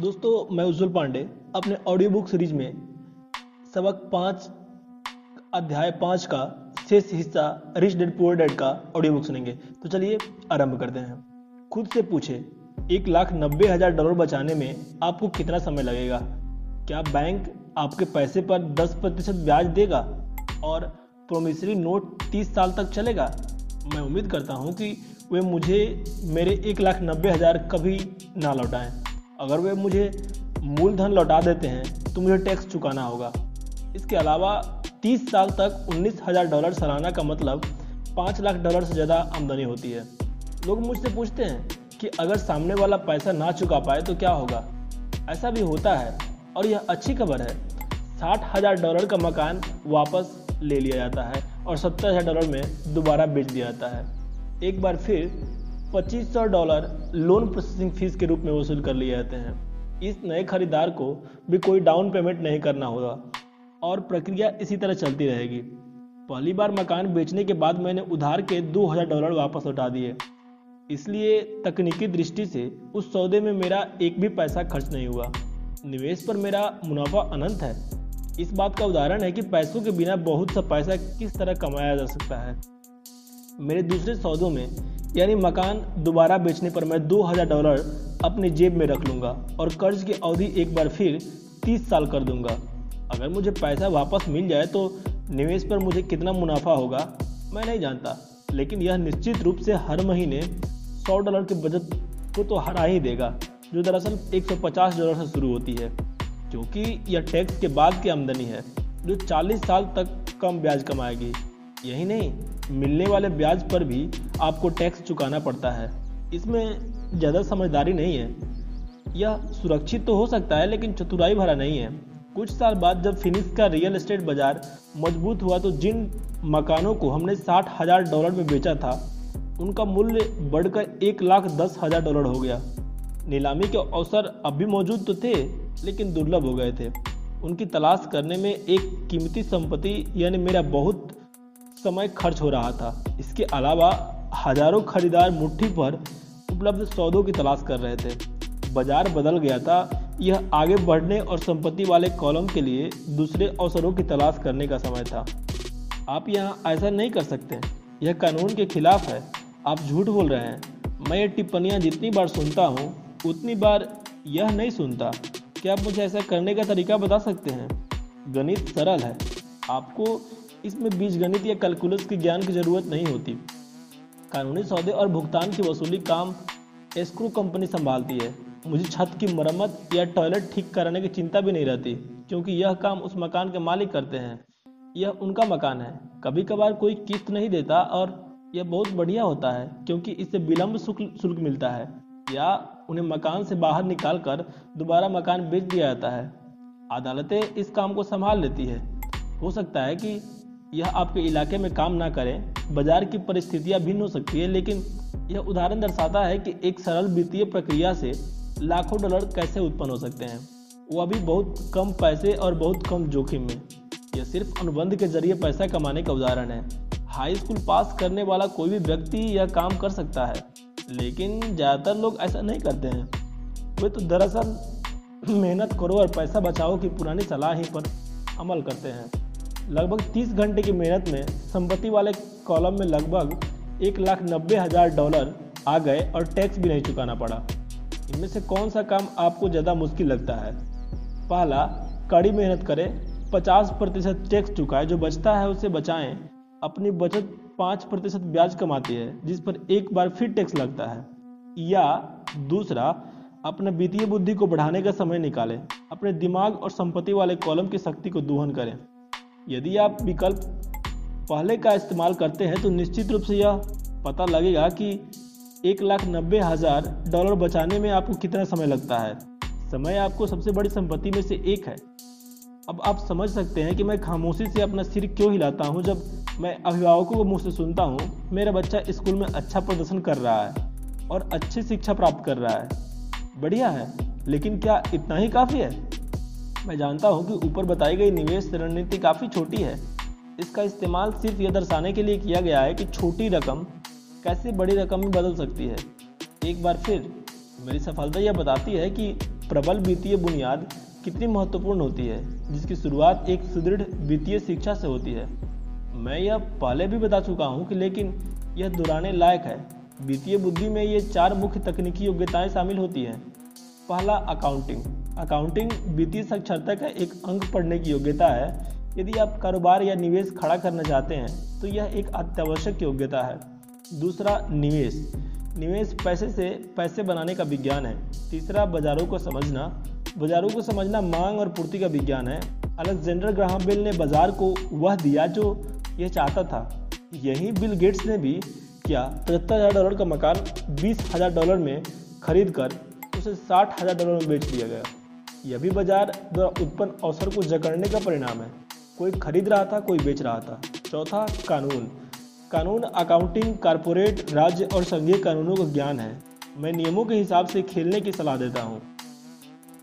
दोस्तों, मैं उज्जवल पांडे, अपने ऑडियो बुक सीरीज़ में सबक पाँच अध्याय पाँच का शेष हिस्सा रिच डेड पुअर डेड का ऑडियो बुक सुनेंगे। तो चलिए आरंभ करते हैं। खुद से पूछे, एक लाख नब्बे हज़ार डॉलर बचाने में आपको कितना समय लगेगा? क्या बैंक आपके पैसे पर दस प्रतिशत ब्याज देगा और प्रोमिसरी नोट तीस साल तक चलेगा? मैं उम्मीद करता हूँ कि वे मुझे, मेरे एक लाख नब्बे हज़ार कभी ना लौटाएँ। अगर वे मुझे मूलधन लौटा देते हैं तो मुझे टैक्स चुकाना होगा। इसके अलावा 30 साल तक उन्नीस हज़ार डॉलर सालाना का मतलब 5 लाख डॉलर से ज़्यादा आमदनी होती है। लोग मुझसे पूछते हैं कि अगर सामने वाला पैसा ना चुका पाए तो क्या होगा? ऐसा भी होता है, और यह अच्छी खबर है। साठ हज़ार डॉलर का मकान वापस ले लिया जाता है, और सत्तर हज़ार डॉलर में दोबारा बेच दिया जाता है। एक बार फिर 2500 डॉलर लोन प्रोसेसिंग फ़ीस के रूप में वसूल कर लिए जाते हैं। इस नए खरीदार को भी कोई डाउन पेमेंट नहीं करना होगा और प्रक्रिया इसी तरह चलती रहेगी। पहली बार मकान बेचने के बाद मैंने उधार के 2000 डॉलर वापस लौटा दिए। इसलिए तकनीकी दृष्टि से उस सौदे में मेरा एक भी पैसा खर्च नहीं हुआ। निवेश पर मेरा मुनाफा अनंत है। इस बात का उदाहरण है कि पैसों के बिना बहुत सा पैसा किस तरह कमाया जा सकता है। मेरे दूसरे सौदों में यानी मकान दोबारा बेचने पर मैं 2000 डॉलर अपनी जेब में रख लूँगा और कर्ज की अवधि एक बार फिर 30 साल कर दूँगा। अगर मुझे पैसा वापस मिल जाए तो निवेश पर मुझे कितना मुनाफा होगा, मैं नहीं जानता। लेकिन यह निश्चित रूप से हर महीने 100 डॉलर के बचत को तो हरा ही देगा, जो दरअसल 150 डॉलर से शुरू होती है क्योंकि यह टैक्स के बाद की आमदनी है, जो 40 साल तक कम ब्याज कमाएगी। यही नहीं, मिलने वाले ब्याज पर भी आपको टैक्स चुकाना पड़ता है। इसमें ज़्यादा समझदारी नहीं है। यह सुरक्षित तो हो सकता है, लेकिन चतुराई भरा नहीं है। कुछ साल बाद जब फिनिक्स का रियल एस्टेट बाज़ार मज़बूत हुआ तो जिन मकानों को हमने साठ हज़ार डॉलर में बेचा था, उनका मूल्य बढ़कर एक लाख दस हज़ार डॉलर हो गया। नीलामी के अवसर अब भी मौजूद तो थे, लेकिन दुर्लभ हो गए थे। उनकी तलाश करने में एक कीमती संपत्ति, यानी मेरा बहुत समय खर्च हो रहा था। इसके अलावा हज़ारों खरीदार मुट्ठी पर उपलब्ध सौदों की तलाश कर रहे थे। बाज़ार बदल गया था। यह आगे बढ़ने और संपत्ति वाले कॉलम के लिए दूसरे अवसरों की तलाश करने का समय था। आप यहाँ ऐसा नहीं कर सकते। यह कानून के खिलाफ है। आप झूठ बोल रहे हैं। मैं ये टिप्पणियाँ जितनी बार सुनता हूँ, उतनी बार यह नहीं सुनता। क्या आप मुझे ऐसा करने का तरीका बता सकते हैं? गणित सरल है। आपको इसमें बीजगणित या कैलकुलस के ज्ञान की ज़रूरत नहीं होती। कानूनी सौदे और भुगतान की वसूली काम एस्क्रू कंपनी संभालती है। मुझे छत की मरम्मत या टॉयलेट ठीक कराने की चिंता भी नहीं रहती, क्योंकि यह काम उस मकान के मालिक करते हैं। यह उनका मकान है। कभी कभार कोई किस्त नहीं देता और यह बहुत बढ़िया होता है, क्योंकि इससे विलम्ब शुल्क मिलता है, या उन्हें मकान से बाहर निकाल कर दोबारा मकान बेच दिया जाता है। अदालतें इस काम को संभाल लेती है। हो सकता है कि यह आपके इलाके में काम ना करें। बाज़ार की परिस्थितियाँ भिन्न हो सकती है, लेकिन यह उदाहरण दर्शाता है कि एक सरल वित्तीय प्रक्रिया से लाखों डॉलर कैसे उत्पन्न हो सकते हैं। वह अभी बहुत कम पैसे और बहुत कम जोखिम में। यह सिर्फ़ अनुबंध के ज़रिए पैसा कमाने का उदाहरण है। हाई स्कूल पास करने वाला कोई भी व्यक्ति यह काम कर सकता है, लेकिन ज़्यादातर लोग ऐसा नहीं करते हैं। वे तो दरअसल मेहनत करो और पैसा बचाओ की पुरानी सलाह ही पर अमल करते हैं। लगभग 30 घंटे की मेहनत में संपत्ति वाले कॉलम में लगभग एक लाख नब्बे हज़ार डॉलर आ गए और टैक्स भी नहीं चुकाना पड़ा। इनमें से कौन सा काम आपको ज़्यादा मुश्किल लगता है? पहला, कड़ी मेहनत करें। 50 प्रतिशत टैक्स चुकाए। जो बचता है उसे बचाएँ। अपनी बचत 5 प्रतिशत ब्याज कमाती है, जिस पर एक बार फिर टैक्स लगता है। या दूसरा, अपने वित्तीय बुद्धि को बढ़ाने का समय निकालें। अपने दिमाग और संपत्ति वाले कॉलम की शक्ति को दोहन करें। यदि आप विकल्प पहले का इस्तेमाल करते हैं तो निश्चित रूप से यह पता लगेगा कि एक लाख नब्बे हज़ार डॉलर बचाने में आपको कितना समय लगता है। समय आपको सबसे बड़ी संपत्ति में से एक है। अब आप समझ सकते हैं कि मैं खामोशी से अपना सिर क्यों हिलाता हूँ जब मैं अभिभावकों को मुँह से सुनता हूँ, मेरा बच्चा स्कूल में अच्छा प्रदर्शन कर रहा है और अच्छी शिक्षा प्राप्त कर रहा है। बढ़िया है, लेकिन क्या इतना ही काफ़ी है? मैं जानता हूँ कि ऊपर बताई गई निवेश रणनीति काफ़ी छोटी है। इसका इस्तेमाल सिर्फ़ यह दर्शाने के लिए किया गया है कि छोटी रकम कैसे बड़ी रकम में बदल सकती है। एक बार फिर, मेरी सफलता यह बताती है कि प्रबल वित्तीय बुनियाद कितनी महत्वपूर्ण होती है, जिसकी शुरुआत एक सुदृढ़ वित्तीय शिक्षा से होती है। मैं यह पहले भी बता चुका हूँ कि लेकिन यह दोहराने लायक है। वित्तीय बुद्धि में ये चार मुख्य तकनीकी योग्यताएँ शामिल होती हैं। पहला अकाउंटिंग अकाउंटिंग वित्तीय साक्षरता का एक अंक पढ़ने की योग्यता है। यदि आप कारोबार या निवेश खड़ा करना चाहते हैं तो यह एक अत्यावश्यक योग्यता है। दूसरा, निवेश। निवेश पैसे से पैसे बनाने का विज्ञान है। तीसरा, बाजारों को समझना। बाजारों को समझना मांग और पूर्ति का विज्ञान है। अलेक्जेंडर ग्राहम बेल ने बाज़ार को वह दिया जो यह चाहता था। यही बिल गेट्स ने भी किया। पचहत्तर हज़ार डॉलर का मकान बीस हज़ार डॉलर में खरीद कर उसे साठ हज़ार डॉलर में बेच दिया गया। यह भी बाज़ार द्वारा उत्पन्न अवसर को जकड़ने का परिणाम है। कोई खरीद रहा था, कोई बेच रहा था। चौथा, कानून। कानून अकाउंटिंग कारपोरेट राज्य और संघीय कानूनों का ज्ञान है। मैं नियमों के हिसाब से खेलने की सलाह देता हूँ।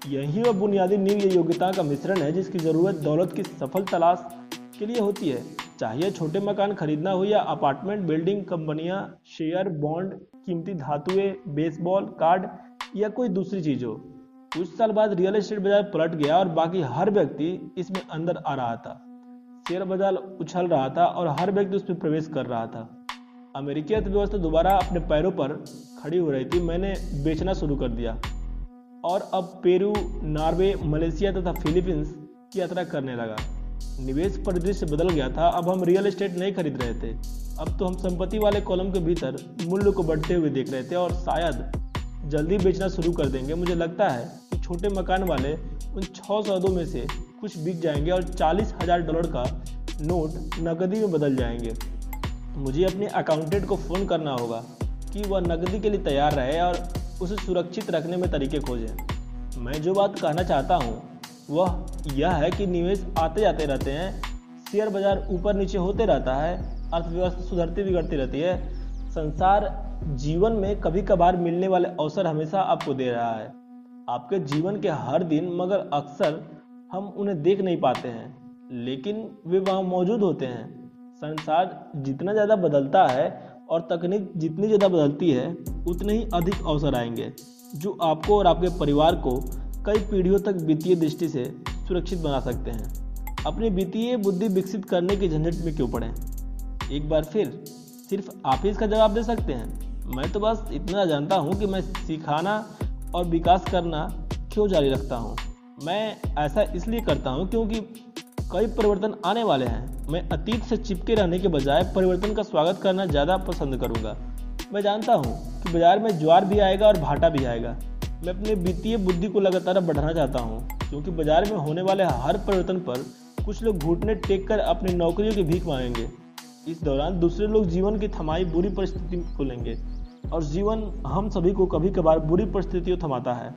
यही वह बुनियादी नींव योग्यता का मिश्रण है, जिसकी ज़रूरत दौलत की सफल तलाश के लिए होती है। चाहे छोटे मकान खरीदना हो या अपार्टमेंट बिल्डिंग कंपनियाँ शेयर बॉन्ड कीमती धातुएँ बेसबॉल कार्ड या कोई दूसरी चीज़ हो। कुछ साल बाद रियल एस्टेट बाज़ार पलट गया और बाकी हर व्यक्ति इसमें अंदर आ रहा था। शेयर बाज़ार उछल रहा था और हर व्यक्ति उसमें प्रवेश कर रहा था। अमेरिकी अर्थव्यवस्था दोबारा अपने पैरों पर खड़ी हो रही थी। मैंने बेचना शुरू कर दिया। और अब पेरू, नॉर्वे, मलेशिया तथा फिलीपींस की यात्रा करने लगा। निवेश परिदृश्य बदल गया था। अब हम रियल एस्टेट नहीं खरीद रहे थे। अब तो हम संपत्ति वाले कॉलम के भीतर मूल्य को बढ़ते हुए देख रहे थे और शायद जल्दी बेचना शुरू कर देंगे। मुझे लगता है कि छोटे मकान वाले उन छः सौदों में से कुछ बिक जाएँगे और चालीस हज़ार डॉलर का नोट नकदी में बदल जाएँगे। मुझे अपने अकाउंटेंट को फ़ोन करना होगा कि वह नकदी के लिए तैयार रहे और उसे सुरक्षित रखने में तरीके खोजें। मैं जो बात कहना चाहता हूँ, वह यह है कि निवेश आते जाते रहते हैं, शेयर बाज़ार ऊपर नीचे होते रहता है, अर्थव्यवस्था सुधरती बिगड़ती रहती है, संसार जीवन में कभी कभार मिलने वाले अवसर हमेशा आपको दे रहा है। आपके जीवन के हर दिन मगर अक्सर हम उन्हें देख नहीं पाते हैं, लेकिन वे वहाँ मौजूद होते हैं। संसार जितना ज़्यादा बदलता है और तकनीक जितनी ज़्यादा बदलती है, उतने ही अधिक अवसर आएँगे, जो आपको और आपके परिवार को कई पीढ़ियों तक वित्तीय दृष्टि से सुरक्षित बना सकते हैं। अपनी वित्तीय बुद्धि विकसित करने के झंझट में क्यों पड़े? एक बार फिर सिर्फ़ आप ही इसका जवाब दे सकते हैं। मैं तो बस इतना जानता हूँ कि मैं सिखाना और विकास करना क्यों जारी रखता हूँ। मैं ऐसा इसलिए करता हूँ क्योंकि कई परिवर्तन आने वाले हैं। मैं अतीत से चिपके रहने के बजाय परिवर्तन का स्वागत करना ज़्यादा पसंद करूँगा। मैं जानता हूँ कि बाज़ार में ज्वार भी आएगा और भाटा भी आएगा। मैं अपने वित्तीय बुद्धि को लगातार बढ़ाना चाहता हूँ, क्योंकि बाज़ार में होने वाले हर परिवर्तन पर कुछ लोग घुटने टेक कर अपनी नौकरियों की भीख मांगेंगे। इस दौरान दूसरे लोग जीवन की थमाई बुरी परिस्थिति को लेंगे। और जीवन हम सभी को कभी कभार बुरी परिस्थितियों थमाता है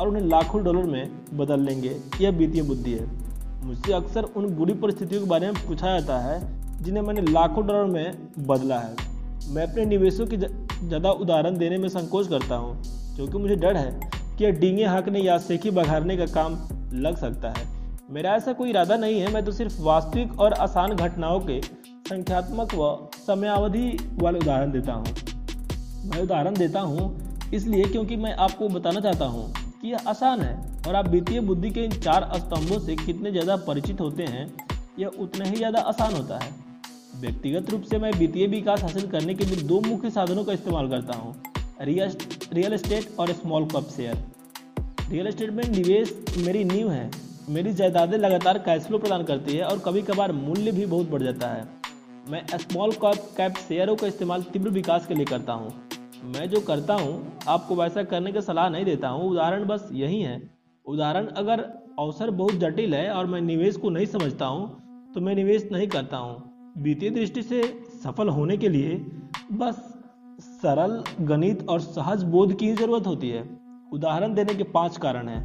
और उन्हें लाखों डॉलर में बदल लेंगे। यह वित्तीय बुद्धि है। मुझसे अक्सर उन बुरी परिस्थितियों के बारे में पूछा जाता है, जिन्हें मैंने लाखों डॉलर में बदला है। मैं अपने निवेशों की ज़्यादा उदाहरण देने में संकोच करता हूँ क्योंकि मुझे डर है कि यह डींगे हाँकने या सेखी बघारने का काम लग सकता है। मेरा ऐसा कोई इरादा नहीं है, मैं तो सिर्फ़ वास्तविक और आसान घटनाओं के संख्यात्मक व समयावधि वाले उदाहरण देता हूँ। मैं उदाहरण देता हूँ, इसलिए क्योंकि मैं आपको बताना चाहता हूँ कि यह आसान है और आप वित्तीय बुद्धि के इन चार स्तंभों से कितने ज़्यादा परिचित होते हैं, यह उतना ही ज़्यादा आसान होता है। व्यक्तिगत रूप से मैं वित्तीय विकास हासिल करने के लिए दो मुख्य साधनों का इस्तेमाल करता हूँ, रियल एस्टेट और small cap share. Real estate में निवेश मेरी नींव है, मेरी जायदादें लगातार कैश फ्लो प्रदान करती है और कभी कभार मूल्य भी बहुत बढ़ जाता है। मैं स्मॉल कप शेयरों का इस्तेमाल तीव्र विकास के लिए करता हूँ। मैं जो करता हूँ, आपको वैसा करने की सलाह नहीं देता हूँ। उदाहरण बस यही है। उदाहरण, अगर अवसर बहुत जटिल है और मैं निवेश को नहीं समझता हूँ तो मैं निवेश नहीं करता हूँ। वित्तीय दृष्टि से सफल होने के लिए बस सरल, गणित और सहज बोध की ज़रूरत होती है। उदाहरण देने के पाँच कारण हैं।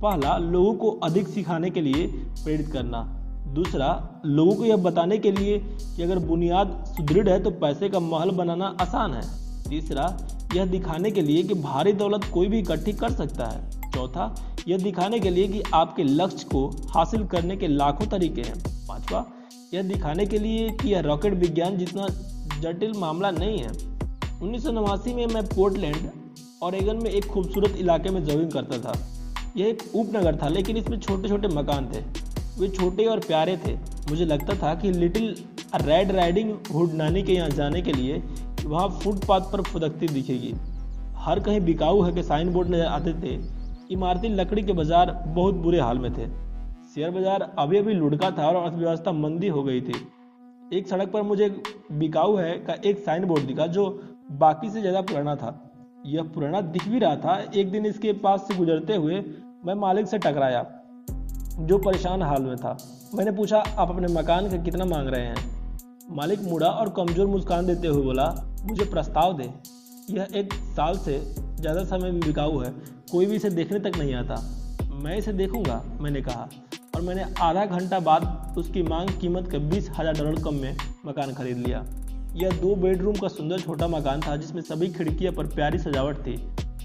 पहला, लोगों को अधिक सिखाने के लिए प्रेरित करना। दूसरा, लोगों को यह बताने के लिए कि अगर बुनियाद सुदृढ़ है तो पैसे का महल बनाना आसान है। तीसरा, यह दिखाने के लिए कि भारी दौलत कोई भी इकट्ठी कर सकता है। चौथा, यह दिखाने के लिए कि आपके लक्ष्य को हासिल करने के लाखों तरीके हैं। पांचवा, यह दिखाने के लिए कि यह रॉकेट विज्ञान जितना जटिल मामला नहीं है। उन्नीस सौ नवासी में मैं पोर्टलैंड और एगन में एक खूबसूरत इलाके में जॉगिंग करता था। यह एक उपनगर था, लेकिन इसमें छोटे छोटे मकान थे। वे छोटे और प्यारे थे। मुझे लगता था कि लिटिल रेड राइडिंग हुड नानी के यहाँ जाने के लिए वहाँ फुटपाथ पर फुदकती दिखेगी। हर कहीं बिकाऊ है कि साइन बोर्ड नज़र आते थे। इमारती लकड़ी के बाज़ार बहुत बुरे हाल में थे। शेयर बाज़ार अभी अभी लुढ़का था और अर्थव्यवस्था मंदी हो गई थी। एक सड़क पर मुझे बिकाऊ है का एक साइन बोर्ड दिखा जो बाकी से ज़्यादा पुराना था। यह पुराना दिख भी रहा था। एक दिन इसके पास से गुजरते हुए मैं मालिक से टकराया। जो परेशान हाल में था। मैंने पूछा, आप अपने मकान का कितना मांग रहे हैं? मालिक मुड़ा और कमज़ोर मुस्कान देते हुए बोला, मुझे प्रस्ताव दे। यह एक साल से ज़्यादा समय में बिकाऊ है। कोई भी इसे देखने तक नहीं आता। मैं इसे देखूँगा, मैंने कहा। और मैंने आधा घंटा बाद उसकी मांग कीमत के बीस हज़ार डॉलर कम में मकान खरीद लिया। यह दो बेडरूम का सुंदर छोटा मकान था, जिसमें सभी खिड़कियाँ पर प्यारी सजावट थी।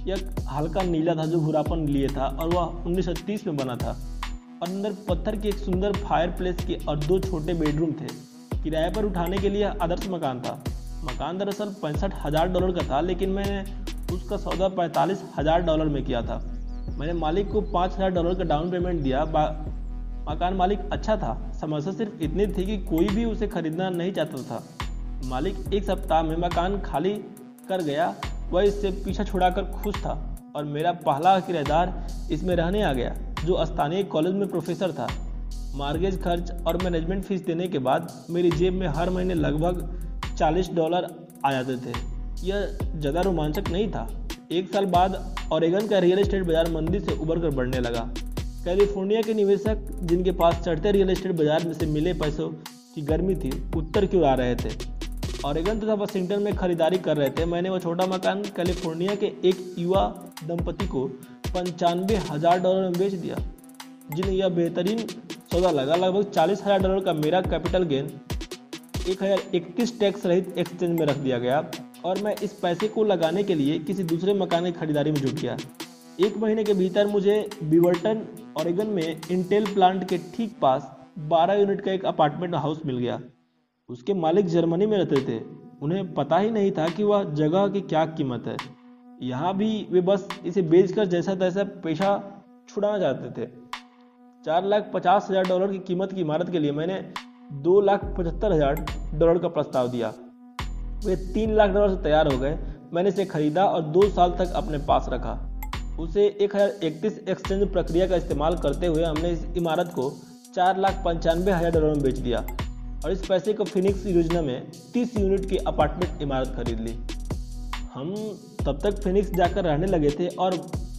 यह हल्का नीला था जो भूरापन लिए था और वह उन्नीस सौ तीस में बना था। अंदर पत्थर की एक सुंदर फायर प्लेस के और दो छोटे बेडरूम थे। किराए पर उठाने के लिए आदर्श मकान था। मकान दरअसल पैंसठ हज़ार डॉलर का था, लेकिन मैंने उसका सौदा पैंतालीस हज़ार डॉलर में किया था। मैंने मालिक को पाँच हज़ार डॉलर का डाउन पेमेंट दिया। मकान मालिक अच्छा था। समस्या सिर्फ़ इतनी थी कि कोई भी उसे खरीदना नहीं चाहता था। मालिक एक सप्ताह में मकान खाली कर गया, वह इससे पीछा छुड़ाकर खुश था और मेरा पहला किराएदार इसमें रहने आ गया। जो स्थानीय कॉलेज में प्रोफेसर था। मार्गेज खर्च और मैनेजमेंट फ़ीस देने के बाद मेरी जेब में हर महीने लगभग 40 डॉलर आ जाते थे। यह ज़्यादा रोमांचक नहीं था। एक साल बाद ओरेगन का रियल एस्टेट बाज़ार मंदी से उबर कर बढ़ने लगा। कैलिफ़ोर्निया के निवेशक जिनके पास चढ़ते रियल एस्टेट बाज़ार में से मिले पैसों की गर्मी थी, उत्तर क्यों आ रहे थे। ऑरेगन तथा वाशिंगटन में खरीदारी कर रहे थे। मैंने वो छोटा मकान कैलिफ़ोर्निया के एक युवा दंपति को पंचानवे हज़ार डॉलर में बेच दिया। जिन्हें यह बेहतरीन सौदा लगा। लगभग चालीस हज़ार डॉलर का मेरा कैपिटल गेन एक हज़ार इकतीस टैक्स रहित एक्सचेंज में रख दिया गया और मैं इस पैसे को लगाने के लिए किसी दूसरे मकान की खरीदारी में जुट गया। एक महीने के भीतर मुझे बिवर्टन ऑरेगन में इंटेल प्लांट के ठीक पास 12 यूनिट का एक अपार्टमेंट हाउस मिल गया। उसके मालिक जर्मनी में रहते थे। उन्हें पता ही नहीं था कि वह जगह की क्या कीमत है। यहाँ भी वे बस इसे बेचकर जैसा तैसा पेशा छुड़ाना चाहते थे। चार लाख पचास हज़ार डॉलर की कीमत की इमारत के लिए मैंने दो लाख पचहत्तर हज़ार डॉलर का प्रस्ताव दिया। वे तीन लाख डॉलर से तैयार हो गए। मैंने इसे खरीदा और दो साल तक अपने पास रखा। उसे एक हज़ार इकतीस एक्सचेंज प्रक्रिया का इस्तेमाल करते हुए हमने इस इमारत को चार लाख पंचानवे हज़ार डॉलर में बेच दिया और इस पैसे को फिनिक्स योजना में 30 यूनिट की अपार्टमेंट इमारत खरीद ली। हम तब तक फिनिक्स जाकर रहने लगे थे और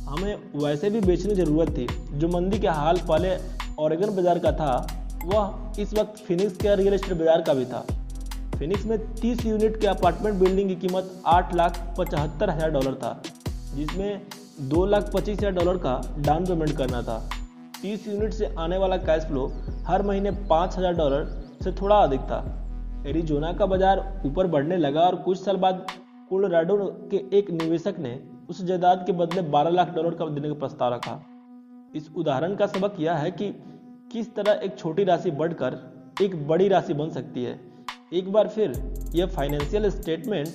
हमें वैसे भी बेचने की ज़रूरत थी। जो मंदी के हाल पहले ऑरेगन बाज़ार का था, वह इस वक्त फिनिक्स के रियल एस्टेट बाज़ार का भी था। फिनिक्स में 30 यूनिट के अपार्टमेंट बिल्डिंग की कीमत आठ लाख पचहत्तर हज़ार डॉलर था, जिसमें दो लाख पच्चीस हज़ार डॉलर का डाउन पेमेंट करना था। 30 यूनिट से आने वाला कैश फ्लो हर महीने पाँच हज़ार डॉलर से थोड़ा अधिक था। एरिजोना का बाज़ार ऊपर बढ़ने लगा और कुछ साल बाद कोलोराडो के एक निवेशक ने उस जायदाद के बदले 12 लाख डॉलर का देने का प्रस्ताव रखा। इस उदाहरण का सबक यह है कि किस तरह एक छोटी राशि बढ़कर एक बड़ी राशि बन सकती है। एक बार फिर यह फाइनेंशियल स्टेटमेंट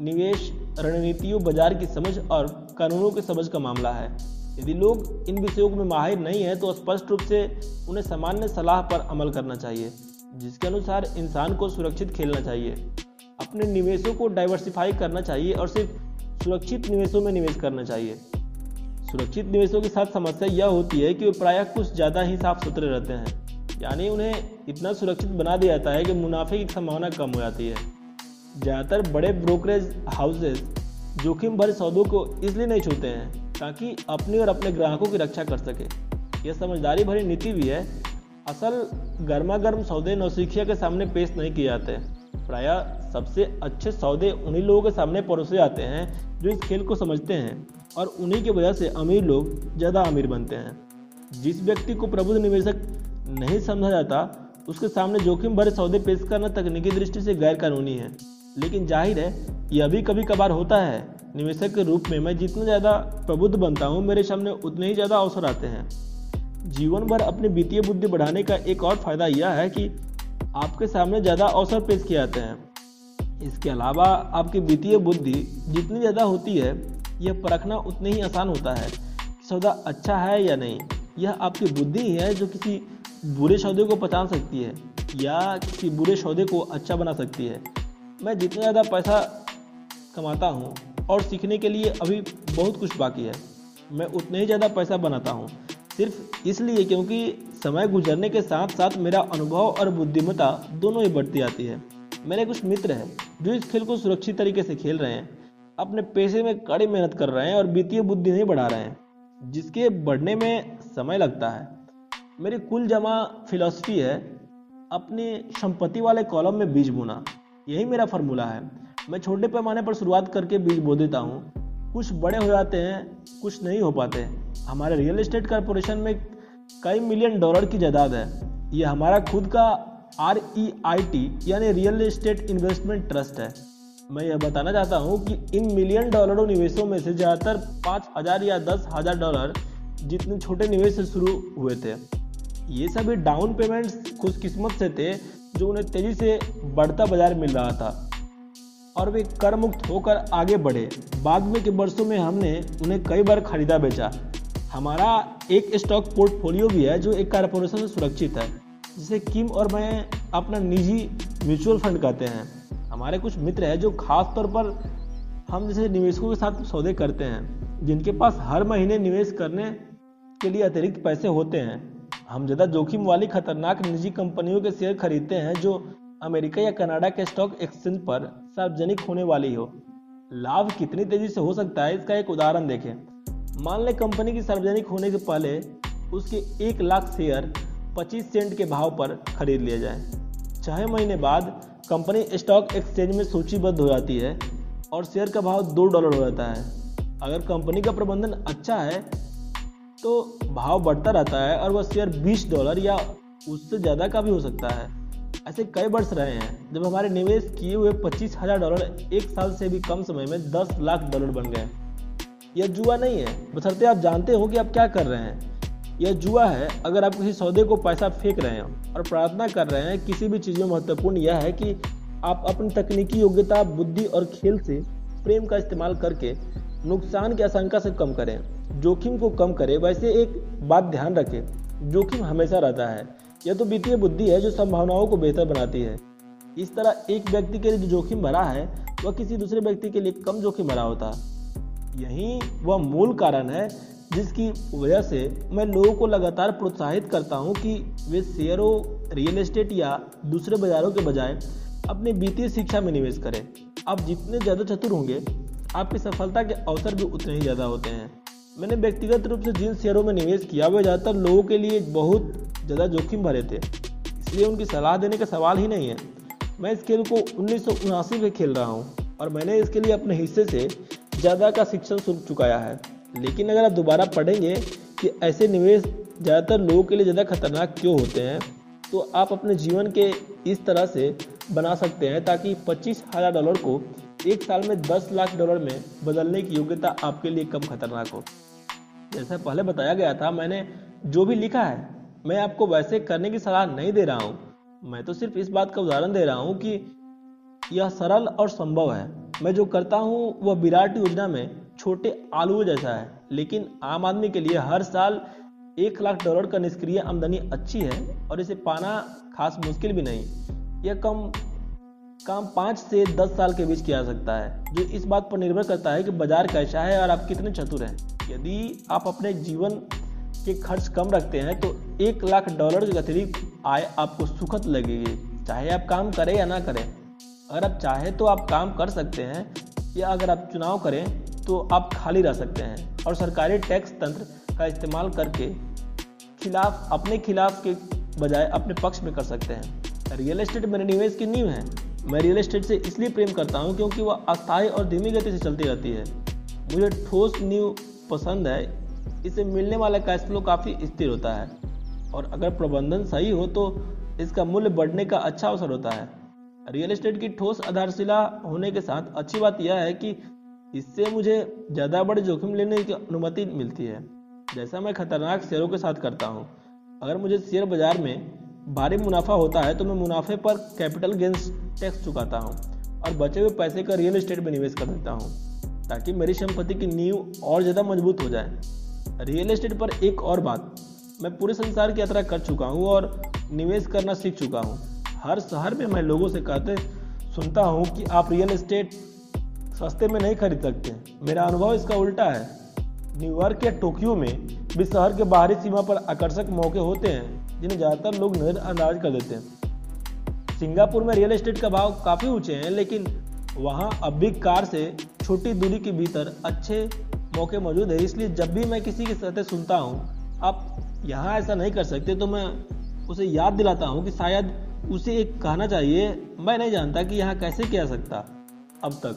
निवेश, रणनीतियों, बाज़ार की समझ और कानूनों की समझ का मामला है। यदि लोग इन विषयों में माहिर नहीं है तो स्पष्ट रूप से उन्हें सामान्य सलाह पर अमल करना चाहिए, जिसके अनुसार इंसान को सुरक्षित खेलना चाहिए। अपने निवेशों को डाइवर्सिफाई करना चाहिए और सिर्फ़ सुरक्षित निवेशों में निवेश करना चाहिए। सुरक्षित निवेशों के साथ समस्या यह होती है कि वे प्रायः कुछ ज़्यादा ही साफ़ सुथरे रहते हैं। यानी उन्हें इतना सुरक्षित बना दिया जाता है कि मुनाफे की संभावना कम हो जाती है। ज़्यादातर बड़े ब्रोकरेज हाउसेज जोखिम भरे सौदों को इसलिए नहीं छूते हैं ताकि अपने और अपने ग्राहकों की रक्षा कर सके। यह समझदारी भरी नीति भी है। असल गर्मा गर्म सौदे नौसिखिया के सामने पेश नहीं किए जाते। प्राय सबसे अच्छे सौदे उन्हीं लोगों के सामने परोसे जाते हैं, जो इस खेल को समझते हैं और उन्हीं की वजह से अमीर लोग ज़्यादा अमीर बनते हैं। जिस व्यक्ति को प्रबुद्ध निवेशक नहीं समझा जाता, उसके सामने जोखिम भरे सौदे पेश करना तकनीकी दृष्टि से गैर कानूनी है। लेकिन ज़ाहिर है, यह भी कभी कभार होता है। निवेशक के रूप में मैं जितना ज़्यादा प्रबुद्ध बनता हूँ, मेरे सामने उतने ही ज़्यादा अवसर आते हैं। जीवन भर अपनी वित्तीय बुद्धि बढ़ाने का एक और फ़ायदा यह है कि आपके सामने ज़्यादा अवसर पेश किए जाते हैं। इसके अलावा आपकी वित्तीय बुद्धि जितनी ज़्यादा होती है, यह परखना उतनी ही आसान होता है सौदा अच्छा है या नहीं। यह आपकी बुद्धि ही है जो किसी बुरे सौदे को पहचान सकती है या किसी बुरे सौदे को अच्छा बना सकती है। मैं जितना ज़्यादा पैसा कमाता हूँ और सीखने के लिए अभी बहुत कुछ बाकी है, मैं उतने ही ज़्यादा पैसा बनाता हूँ। सिर्फ़ इसलिए क्योंकि समय गुजरने के साथ साथ मेरा अनुभव और बुद्धिमत्ता दोनों ही बढ़ती आती है। मेरे कुछ मित्र हैं, जो इस खेल को सुरक्षित तरीके से खेल रहे हैं, अपने पैसे में कड़ी मेहनत कर रहे हैं और वित्तीय बुद्धि नहीं बढ़ा रहे हैं, जिसके बढ़ने में समय लगता है। मेरी कुल जमा फिलॉसफी है, अपनी संपत्ति वाले कॉलम में बीज बोना। यही मेरा फार्मूला है। मैं छोटे पैमाने पर शुरुआत करके बीज बो देता हूँ। कुछ बड़े हो जाते हैं, कुछ नहीं हो पाते। हमारे रियल एस्टेट कॉरपोरेशन में कई मिलियन डॉलर की जायदाद है। ये हमारा खुद का आर ई आई टी यानी रियल एस्टेट इन्वेस्टमेंट ट्रस्ट है। मैं यह बताना चाहता हूँ कि इन मिलियन डॉलरों निवेशों में से ज़्यादातर पाँच हज़ार या दस हज़ार डॉलर जितने छोटे निवेश से शुरू हुए थे। ये सभी डाउन पेमेंट्स खुशकिस्मत से थे, जो उन्हें तेज़ी से बढ़ता बाज़ार मिल रहा था। और वे कर मुक्त होकर आगे बढ़े। बाद में के वर्षों में हमने उन्हें कई बार खरीदा बेचा। हमारा एक स्टॉक पोर्टफोलियो भी है जो एक कारपोरेशन से सुरक्षित है, जिसे किम और मैं अपना निजी म्यूचुअल फंड कहते हैं। हमारे कुछ मित्र हैं जो खास तौर पर हम जैसे निवेशकों के साथ सौदे करते हैं, जिनके पास हर महीने निवेश करने के लिए अतिरिक्त पैसे होते हैं। हम ज़्यादा जोखिम वाली खतरनाक निजी कंपनियों के शेयर खरीदते हैं जो अमेरिका या कनाडा के स्टॉक एक्सचेंज पर सार्वजनिक होने वाली हो। लाभ कितनी तेज़ी से हो सकता है, इसका एक उदाहरण देखें। मान लें कंपनी की सार्वजनिक होने से पहले उसके एक लाख शेयर 25 सेंट के भाव पर खरीद लिया जाए। छः महीने बाद कंपनी स्टॉक एक्सचेंज में सूचीबद्ध हो जाती है और शेयर का भाव दो डॉलर हो जाता है। अगर कंपनी का प्रबंधन अच्छा है तो भाव बढ़ता रहता है और वह शेयर 20 डॉलर या उससे ज़्यादा का भी हो सकता है। ऐसे कई वर्ष रहे हैं, जब हमारे निवेश किए हुए पच्चीस हज़ार डॉलर एक साल से भी कम समय में दस लाख डॉलर बन गए। यह जुआ नहीं है। बसरते आप जानते हो कि आप क्या कर रहे हैं। यह जुआ है, अगर आप किसी सौदे को पैसा फेंक रहे हैं और प्रार्थना कर रहे हैं, किसी भी चीज़ में महत्वपूर्ण यह है कि आप अपनी तकनीकी योग्यता, बुद्धि और खेल से प्रेम का इस्तेमाल करके नुकसान की आशंका से कम करें। जोखिम को कम करें। वैसे एक बात ध्यान रखें, जोखिम हमेशा रहता है। यह तो वित्तीय बुद्धि है जो संभावनाओं को बेहतर बनाती है। इस तरह एक व्यक्ति के लिए जो जोखिम भरा है, वह किसी दूसरे व्यक्ति के लिए कम जोखिम भरा होता। यही वह मूल कारण है, जिसकी वजह से मैं लोगों को लगातार प्रोत्साहित करता हूँ कि वे शेयरों, रियल एस्टेट या दूसरे बाजारों के बजाय अपनी वित्तीय शिक्षा में निवेश करें। आप जितने ज़्यादा चतुर होंगे, आपकी सफलता के अवसर भी उतने ही ज़्यादा होते हैं। मैंने व्यक्तिगत रूप से जिन शेयरों में निवेश किया वह ज़्यादातर लोगों के लिए बहुत ज़्यादा जोखिम भरे थे। इसलिए उनकी सलाह देने का सवाल ही नहीं है। मैं इस खेल को उन्नीस में खेल रहा हूँ और मैंने इसके लिए अपने हिस्से से ज़्यादा का शिक्षण शुल्क चुकाया है। लेकिन अगर आप दोबारा पढ़ेंगे कि ऐसे निवेश ज़्यादातर लोगों के लिए ज़्यादा खतरनाक क्यों होते हैं तो आप अपने जीवन के इस तरह से बना सकते हैं ताकि पच्चीस हज़ार डॉलर को एक साल में 10 लाख डॉलर में बदलने की योग्यता आपके लिए कम खतरनाक हो। जैसा पहले बताया गया था, मैंने जो भी लिखा है, मैं आपको वैसे करने की सलाह नहीं दे रहा हूँ। मैं तो सिर्फ़ इस बात का उदाहरण दे रहा हूँ कि यह सरल और संभव है। मैं जो करता हूँ, वह विराट योजना में छोटे आलू जैसा है। लेकिन आम आदमी के लिए हर साल एक लाख डॉलर का निष्क्रिय आमदनी अच्छी है और इसे पाना खास मुश्किल भी नहीं। यह कम, काम पाँच से दस साल के बीच किया जा सकता है, जो इस बात पर निर्भर करता है कि बाज़ार कैसा है और आप कितने चतुर हैं। यदि आप अपने जीवन के खर्च कम रखते हैं तो एक लाख डॉलर की अतिरिक्त आय आपको सुखद लगेगी, चाहे आप काम करें या ना करें। अगर आप चाहें तो आप काम कर सकते हैं, या अगर आप चुनाव करें तो आप खाली रह सकते हैं। और सरकारी टैक्स तंत्र का इस्तेमाल करके खिलाफ, अपने खिलाफ के बजाय अपने पक्ष में कर सकते हैं। रियल एस्टेट मेरे निवेश की नींव है। मैं रियल एस्टेट से इसलिए प्रेम करता हूँ क्योंकि वह अस्थायी और धीमी गति से चलती रहती है। मुझे ठोस नींव पसंद है। इसे मिलने वाला कैश फ्लो काफ़ी स्थिर होता है। और अगर प्रबंधन सही हो तो इसका मूल्य बढ़ने का अच्छा अवसर होता है। रियल एस्टेट की ठोस आधारशिला होने के साथ अच्छी बात यह है कि इससे मुझे ज़्यादा बड़े जोखिम लेने की अनुमति मिलती है। जैसा मैं खतरनाक शेयरों के साथ करता हूँ। अगर मुझे शेयर बाज़ार में भारी मुनाफा होता है तो मैं मुनाफे पर कैपिटल गेंस टैक्स चुकाता हूँ और बचे हुए पैसे का रियल एस्टेट में निवेश कर देता हूँ, ताकि मेरी संपत्ति की नींव और ज़्यादा मज़बूत हो जाए। रियल एस्टेट पर एक और बात, मैं पूरे संसार की यात्रा कर चुका हूँ और निवेश करना सीख चुका हूँ। हर शहर में मैं लोगों से कहते सुनता हूँ कि आप रियल एस्टेट सस्ते में नहीं खरीद सकते। मेरा अनुभव इसका उल्टा है। न्यूयॉर्क या टोक्यो में भी शहर के बाहरी सीमा पर आकर्षक मौके होते हैं, जिन्हें ज़्यादातर लोग नज़रअंदाज कर देते हैं। सिंगापुर में रियल एस्टेट का भाव काफ़ी ऊँचे हैं, लेकिन वहाँ अब भी कार से छोटी दूरी के भीतर अच्छे मौके मौजूद है। इसलिए जब भी मैं किसी की सतह सुनता हूँ, आप यहाँ ऐसा नहीं कर सकते तो मैं उसे याद दिलाता हूँ कि शायद उसे एक कहना चाहिए, मैं नहीं जानता कि यहाँ कैसे किया सकता। अब तक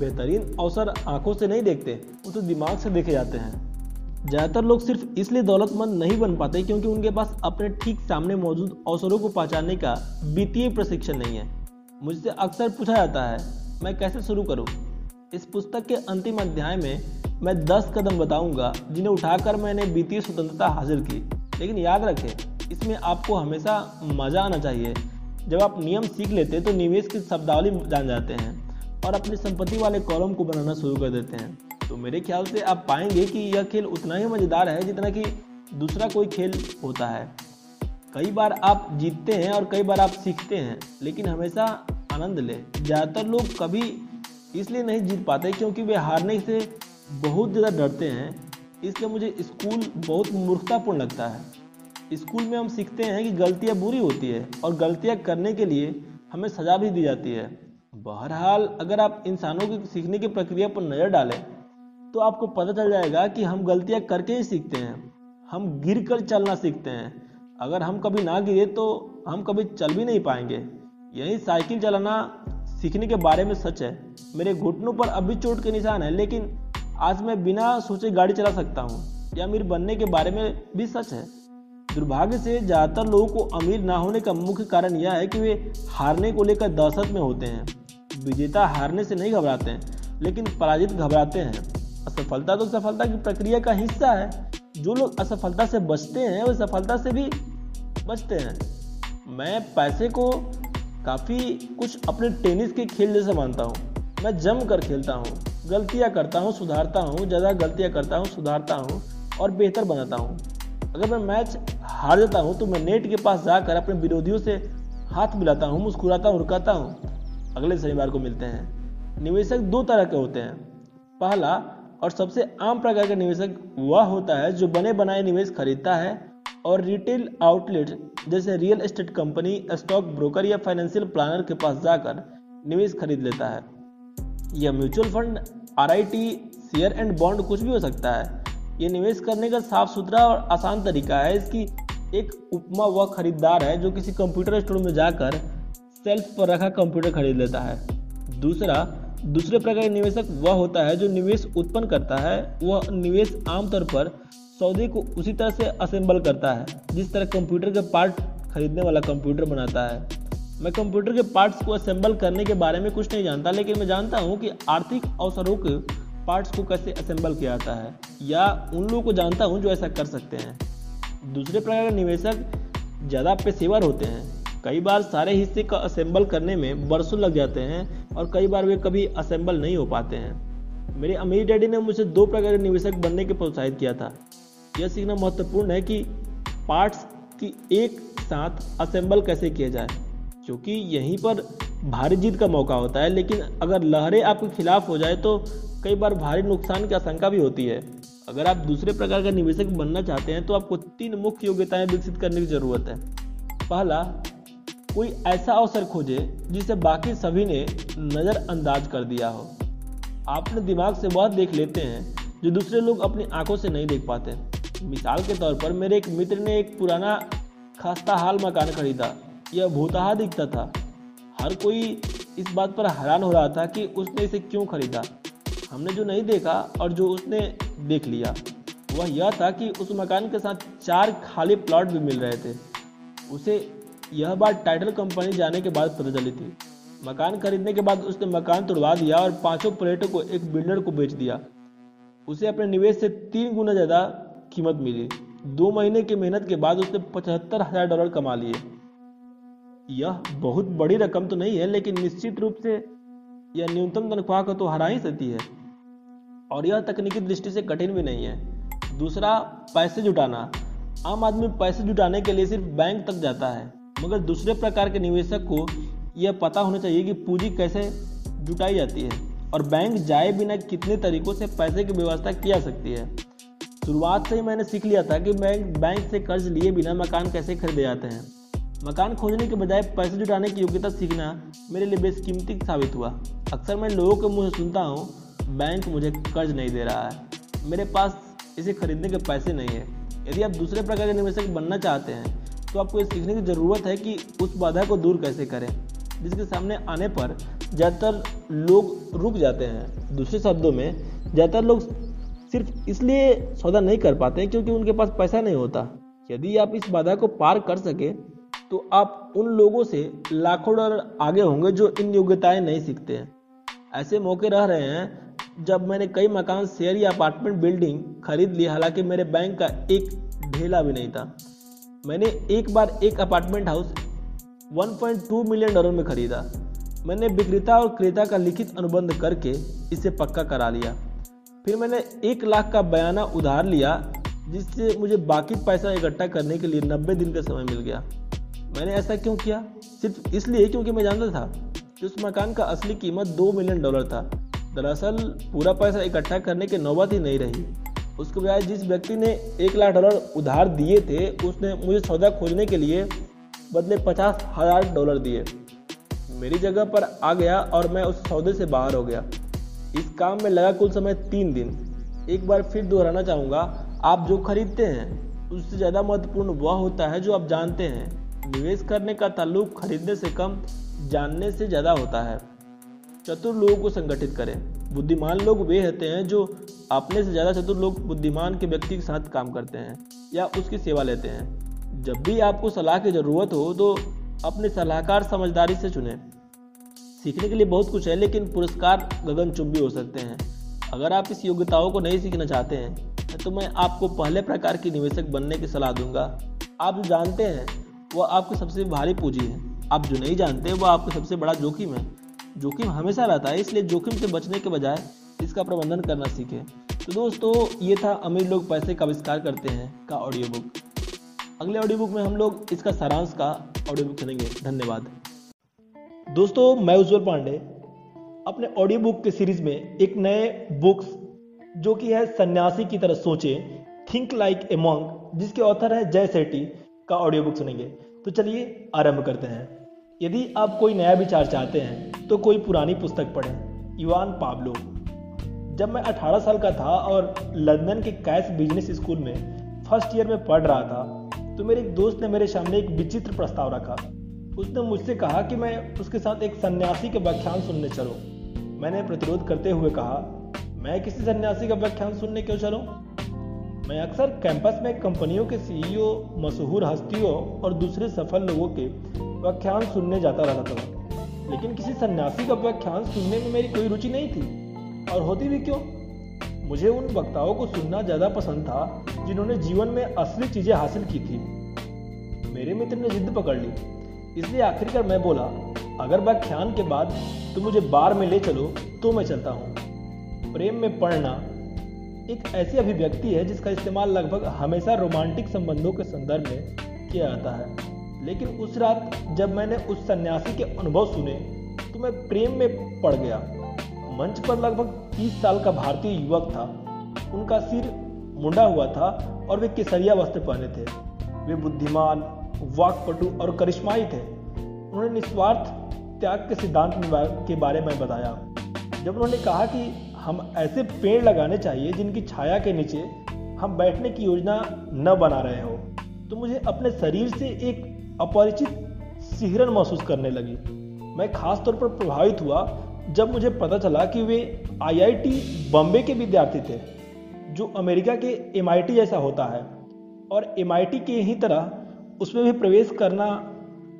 बेहतरीन अवसर आँखों से नहीं देखते, वो तो दिमाग से देखे जाते हैं। ज़्यादातर लोग सिर्फ़ इसलिए दौलतमंद नहीं बन पाते क्योंकि उनके पास अपने ठीक सामने मौजूद अवसरों को पहचानने का वित्तीय प्रशिक्षण नहीं है। मुझसे अक्सर पूछा जाता है, मैं कैसे शुरू करूँ? इस पुस्तक के अंतिम अध्याय में मैं 10 कदम बताऊँगा, जिन्हें उठाकर मैंने वित्तीय स्वतंत्रता हासिल की। लेकिन याद रखें, इसमें आपको हमेशा मज़ा आना चाहिए। जब आप नियम सीख लेते हैं तो निवेश की शब्दावली जान जाते हैं और अपनी संपत्ति वाले कॉलम को बनाना शुरू कर देते हैं। तो मेरे ख्याल से आप पाएँगे कि यह खेल उतना ही मज़ेदार है जितना कि दूसरा कोई खेल होता है। कई बार आप जीतते हैं और कई बार आप सीखते हैं, लेकिन हमेशा आनंद ले। ज़्यादातर लोग कभी इसलिए नहीं जीत पाते क्योंकि वे हारने से बहुत ज़्यादा डरते हैं इसलिए मुझे स्कूल बहुत मूर्खतापूर्ण लगता है। स्कूल में हम सीखते हैं कि गलतियाँ बुरी होती है और गलतियाँ करने के लिए हमें सज़ा भी दी जाती है। बहरहाल, अगर आप इंसानों की सीखने की प्रक्रिया पर नज़र डालें तो आपको पता चल जाएगा कि हम गलतियाँ करके ही सीखते हैं। हम गिर कर चलना सीखते हैं। अगर हम कभी ना गिरे तो हम कभी चल भी नहीं पाएँगे। यही साइकिल चलाना सीखने के बारे में सच है। मेरे घुटनों पर अभी चोट के निशान है, लेकिन आज मैं बिना सोचे गाड़ी चला सकता हूँ। या अमीर बनने के बारे में भी सच है? दुर्भाग्य से ज़्यादातर लोगों को अमीर ना होने का मुख्य कारण यह है कि वे हारने को लेकर दहशत में होते हैं। विजेता हारने से नहीं घबराते हैं, लेकिन पराजित घबराते हैं। असफलता तो सफलता की प्रक्रिया का हिस्सा है। जो लोग असफलता से बचते हैं, वो सफलता से भी बचते हैं। मैं पैसे को काफ़ी कुछ अपने टेनिस के खेल जैसे मानता हूँ। मैं जम कर खेलता हूँ। गलतियाँ करता हूँ, सुधारता हूँ, ज़्यादा गलतियाँ करता हूँ, सुधारता हूँ और बेहतर बनाता हूँ। अगर मैं मैच हार जाता हूँ तो मैं नेट के पास जाकर अपने विरोधियों से हाथ मिलाता हूँ, मुस्कुराता हूँ, रुकाता हूँ। अगले शनिवार को मिलते हैं। निवेशक दो तरह के होते हैं। पहला और सबसे आम प्रकार का निवेशक वह होता है जो बने बनाए निवेश खरीदता है और रिटेल आउटलेट, जैसे real estate company, stock broker या फाइनेंशियल प्लानर के पास जाकर निवेश खरीद लेता है। यह mutual fund REIT share and bond कुछ भी हो सकता है। ये निवेश करने का साफ़ सुथरा और आसान तरीका है। इसकी एक उपमा वह खरीदार है जो किसी कंप्यूटर स्टोर में जाकर सेल्फ पर रखा कंप्यूटर खरीद लेता है। दूसरा, दूसरे प्रकार का निवेशक वह होता है जो निवेश उत्पन्न करता है। वह निवेश आमतौर पर सौदे को उसी तरह से असेंबल करता है, जिस तरह कंप्यूटर के पार्ट खरीदने वाला कंप्यूटर बनाता है। मैं कंप्यूटर के पार्ट्स को असेंबल करने के बारे में कुछ नहीं जानता, लेकिन मैं जानता हूँ कि आर्थिक अवसरों के पार्ट्स को कैसे असेंबल किया जाता है, या उन लोगों को जानता हूँ जो ऐसा कर सकते हैं। दूसरे प्रकार के निवेशक ज़्यादा पेशेवर होते हैं। कई बार सारे हिस्से का असेंबल करने में बरसों लग जाते हैं, और कई बार वे कभी असेंबल नहीं हो पाते हैं। मेरे अमीर डैडी ने मुझे दो प्रकार के निवेशक बनने के प्रोत्साहित किया था। यह सीखना महत्वपूर्ण है कि पार्ट्स की एक साथ असेंबल कैसे किया जाए। क्योंकि यहीं पर भारी जीत का मौका होता है, लेकिन अगर लहरें आपके खिलाफ हो जाए तो कई बार भारी नुकसान की आशंका भी होती है। अगर आप दूसरे प्रकार का निवेशक बनना चाहते हैं तो आपको तीन मुख्य योग्यताएँ विकसित करने की ज़रूरत है। पहला, कोई ऐसा अवसर खोजे जिसे बाकी सभी ने नज़रअंदाज कर दिया हो। अपने दिमाग से वह देख लेते हैं जो दूसरे लोग अपनी आँखों से नहीं देख पाते। मिसाल के तौर पर मेरे एक मित्र ने एक पुराना खस्ता हाल मकान खरीदा। यह भूतहा दिखता था। हर कोई इस बात पर हैरान हो रहा था कि उसने इसे क्यों खरीदा। हमने जो नहीं देखा और जो उसने देख लिया, वह यह था कि उस मकान के साथ चार खाली प्लॉट भी मिल रहे थे। उसे यह बात टाइटल कंपनी जाने के बाद पता चली थी। मकान खरीदने के बाद उसने मकान तोड़वा दिया और पाँचों प्लेटों को एक बिल्डर को बेच दिया। उसे अपने निवेश से तीन गुना ज़्यादा कीमत मिली। दो महीने की मेहनत के बाद उसने पचहत्तर हज़ार डॉलर कमा लिए। यह बहुत बड़ी रकम तो नहीं है, लेकिन निश्चित रूप से यह न्यूनतम तनख्वाह को तो हरा ही सकती है। और यह तकनीकी दृष्टि से कठिन भी नहीं है। दूसरा, पैसे जुटाना। आम आदमी पैसे जुटाने के लिए सिर्फ़ बैंक तक जाता है, मगर दूसरे प्रकार के निवेशक को यह पता होना चाहिए कि पूंजी कैसे जुटाई जाती है, और बैंक जाए बिना कितने तरीकों से पैसे की व्यवस्था की जा सकती है। शुरुआत से ही मैंने सीख लिया था कि बैंक बैंक से कर्ज लिए बिना मकान कैसे खरीदे जाते हैं। मकान खोजने के बजाय पैसे जुटाने की योग्यता सीखना मेरे लिए बेसकीमती साबित हुआ। अक्सर मैं लोगों के मुँह से सुनता हूँ, बैंक मुझे कर्ज नहीं दे रहा है। मेरे पास इसे खरीदने के पैसे नहीं है। यदि आप दूसरे प्रकार के निवेशक बनना चाहते हैं तो आपको ये सीखने की ज़रूरत है कि उस बाधा को दूर कैसे करें, जिसके सामने आने पर ज़्यादातर लोग रुक जाते हैं। दूसरे शब्दों में, ज़्यादातर लोग सिर्फ़ इसलिए सौदा नहीं कर पाते क्योंकि उनके पास पैसा नहीं होता। यदि आप इस बाधा को पार कर सके तो आप उन लोगों से लाखों डॉलर आगे होंगे जो इन योग्यताएँ नहीं सीखते हैं। ऐसे मौके रह रहे हैं जब मैंने कई मकान, शेयर या अपार्टमेंट बिल्डिंग खरीद ली, हालाँकि मेरे बैंक का एक ढेला भी नहीं था। मैंने एक बार एक अपार्टमेंट हाउस 1.2 मिलियन डॉलर में खरीदा। मैंने विक्रेता और क्रेता का लिखित अनुबंध करके इसे पक्का करा लिया। फिर मैंने एक लाख का बयाना उधार लिया, जिससे मुझे बाकी पैसा इकट्ठा करने के लिए 90 दिन का समय मिल गया। मैंने ऐसा क्यों किया? सिर्फ़ इसलिए क्योंकि मैं जानता था कि उस मकान का असली कीमत दो मिलियन डॉलर था। दरअसल, पूरा पैसा इकट्ठा करने की नौबत ही नहीं रही। उसके बजाय जिस व्यक्ति ने एक लाख डॉलर उधार दिए थे, उसने मुझे सौदा खोजने के लिए बदले पचास हज़ार डॉलर दिए। मेरी जगह पर आ गया और मैं उस सौदे से बाहर हो गया। इस काम में लगा कुल समय तीन दिन। एक बार फिर दोहराना चाहूँगा, आप जो खरीदते हैं, उससे ज़्यादा महत्वपूर्ण वह होता है जो आप जानते हैं। निवेश करने का ताल्लुक खरीदने से कम, जानने से ज़्यादा होता है। चतुर लोगों को संगठित करें। बुद्धिमान लोग वे होते हैं जो अपने से ज़्यादा चतुर लोग बुद्धिमान के व्यक्ति के साथ काम करते हैं या उसकी सेवा लेते हैं। जब भी आपको सलाह की ज़रूरत हो तो अपने सलाहकार समझदारी से चुने। सीखने के लिए बहुत कुछ है, लेकिन पुरस्कार गगनचुंबी हो सकते हैं। अगर आप इस योग्यताओं को नहीं सीखना चाहते हैं तो मैं आपको पहले प्रकार की निवेशक बनने की सलाह दूँगा। आप जानते हैं वह आपकी सबसे भारी पूंजी है। आप जो नहीं जानते वह आपका सबसे बड़ा जोखिम है। जोखिम हमेशा रहता है, इसलिए जोखिम से बचने के बजाय इसका प्रबंधन करना सीखें। तो दोस्तों, ये था अमीर लोग पैसे का आविष्कार करते हैं का ऑडियो बुक अगले ऑडियो बुक में हम लोग इसका सारांश का ऑडियो बुक सुनेंगे। धन्यवाद। दोस्तों मैं उज्जवल पांडे, अपने ऑडियो बुक के सीरीज़ में एक नए बुक्स जो कि है सन्यासी की तरह सोचे थिंक लाइक ए मॉन्ग जिसके ऑथर है जय सेठी। का ऑडियो बुक सुनेंगे। तो चलिए आरंभ करते हैं। यदि आप कोई नया विचार चाहते हैं तो कोई पुरानी पुस्तक पढ़ें। युवान पाब्लो। जब मैं 18 साल का था और लंदन के कैश बिज़नेस स्कूल में फ़र्स्ट ईयर में पढ़ रहा था तो मेरे एक दोस्त ने मेरे सामने एक विचित्र प्रस्ताव रखा। उसने मुझसे कहा कि मैं उसके साथ एक सन्यासी का व्याख्यान सुनने चलूँ। मैंने प्रतिरोध करते हुए कहा, मैं किसी सन्यासी का व्याख्यान सुनने क्यों चलूँ? मैं अक्सर कैंपस में कंपनियों के सीईओ मशहूर हस्तियों और दूसरे सफल लोगों के व्याख्यान सुनने जाता रहता था। लेकिन किसी सन्यासी का व्याख्यान सुनने में मेरी कोई रुचि नहीं थी। और होती भी क्यों? मुझे उन वक्ताओं को सुनना ज़्यादा पसंद था, जिन्होंने जीवन में असली चीज़ें हासिल की थी। मेरे मित्र ने जिद पकड़ ली। इसलिए आखिरकार मैं बोला, अगर व्याख्यान के बाद तुम मुझे बार में ले चलो तो मैं चलता हूँ। प्रेम में पढ़ना एक ऐसी अभिव्यक्ति है जिसका इस्तेमाल लगभग हमेशा रोमांटिक संबंधों के संदर्भ में किया जाता है। लेकिन उस रात जब मैंने उस सन्यासी के अनुभव सुने तो मैं प्रेम में पड़ गया। मंच पर लगभग 30 साल का भारतीय युवक था। उनका सिर मुंडा हुआ था और वे केसरिया वस्त्र पहने थे। वे बुद्धिमान, वाकपटु और करिश्माई थे। उन्होंने निस्वार्थ त्याग के सिद्धांत के बारे में बताया। जब उन्होंने कहा कि हम ऐसे पेड़ लगाने चाहिए जिनकी छाया के नीचे हम बैठने की योजना न बना रहे हो। तो मुझे अपने शरीर से एक अपरिचित सिहरन महसूस करने लगी। मैं खास तौर पर प्रभावित हुआ जब मुझे पता चला कि वे आईआईटी बॉम्बे के विद्यार्थी थे, जो अमेरिका के एमआईटी जैसा होता है। और एमआईटी के ही तरह उसमें भी प्रवेश करना,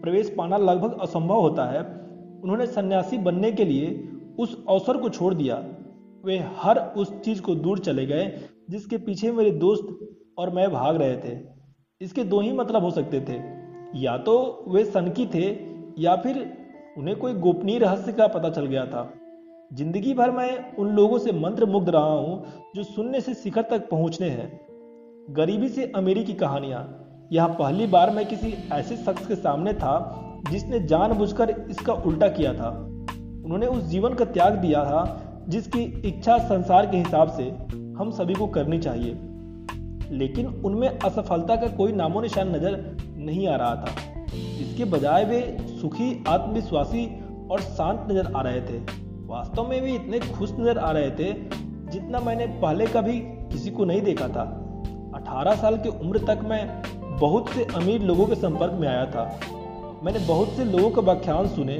प्रवेश पाना लगभग असंभव होता है। उन्होंने सन्यासी बनने के लिए उस अवसर को छोड़ दिया। वे हर उस चीज़ को दूर चले गए, जिसके पीछे मेरे दोस्त और मैं भाग रहे थे। इसके दो ही मतलब हो सकते थे। या तो वे सनकी थे, या फिर उन्हें कोई गोपनीय रहस्य का पता चल गया था। ज़िंदगी भर मैं उन लोगों से मंत्र मुग्ध रहा हूँ, जो शून्य से शिखर तक पहुँचने हैं। गरीबी से अमीरी की कहानियाँ। यह पहली बार मैं किसी ऐसे शख्स के सामने था, जिसने जानबूझकर इसका उल्टा किया था। उन्होंने उस जीवन का त्याग दिया था जिसकी इच्छा संसार के हिसाब से हम सभी को करनी चाहिए। लेकिन उनमें असफलता का कोई नामो निशान नज़र नहीं आ रहा था। इसके बजाय वे सुखी, आत्मविश्वासी और शांत नज़र आ रहे थे। वास्तव में वे इतने खुश नज़र आ रहे थे जितना मैंने पहले कभी किसी को नहीं देखा था। 18 साल की उम्र तक मैं बहुत से अमीर लोगों के संपर्क में आया था। मैंने बहुत से लोगों के व्याख्यान सुने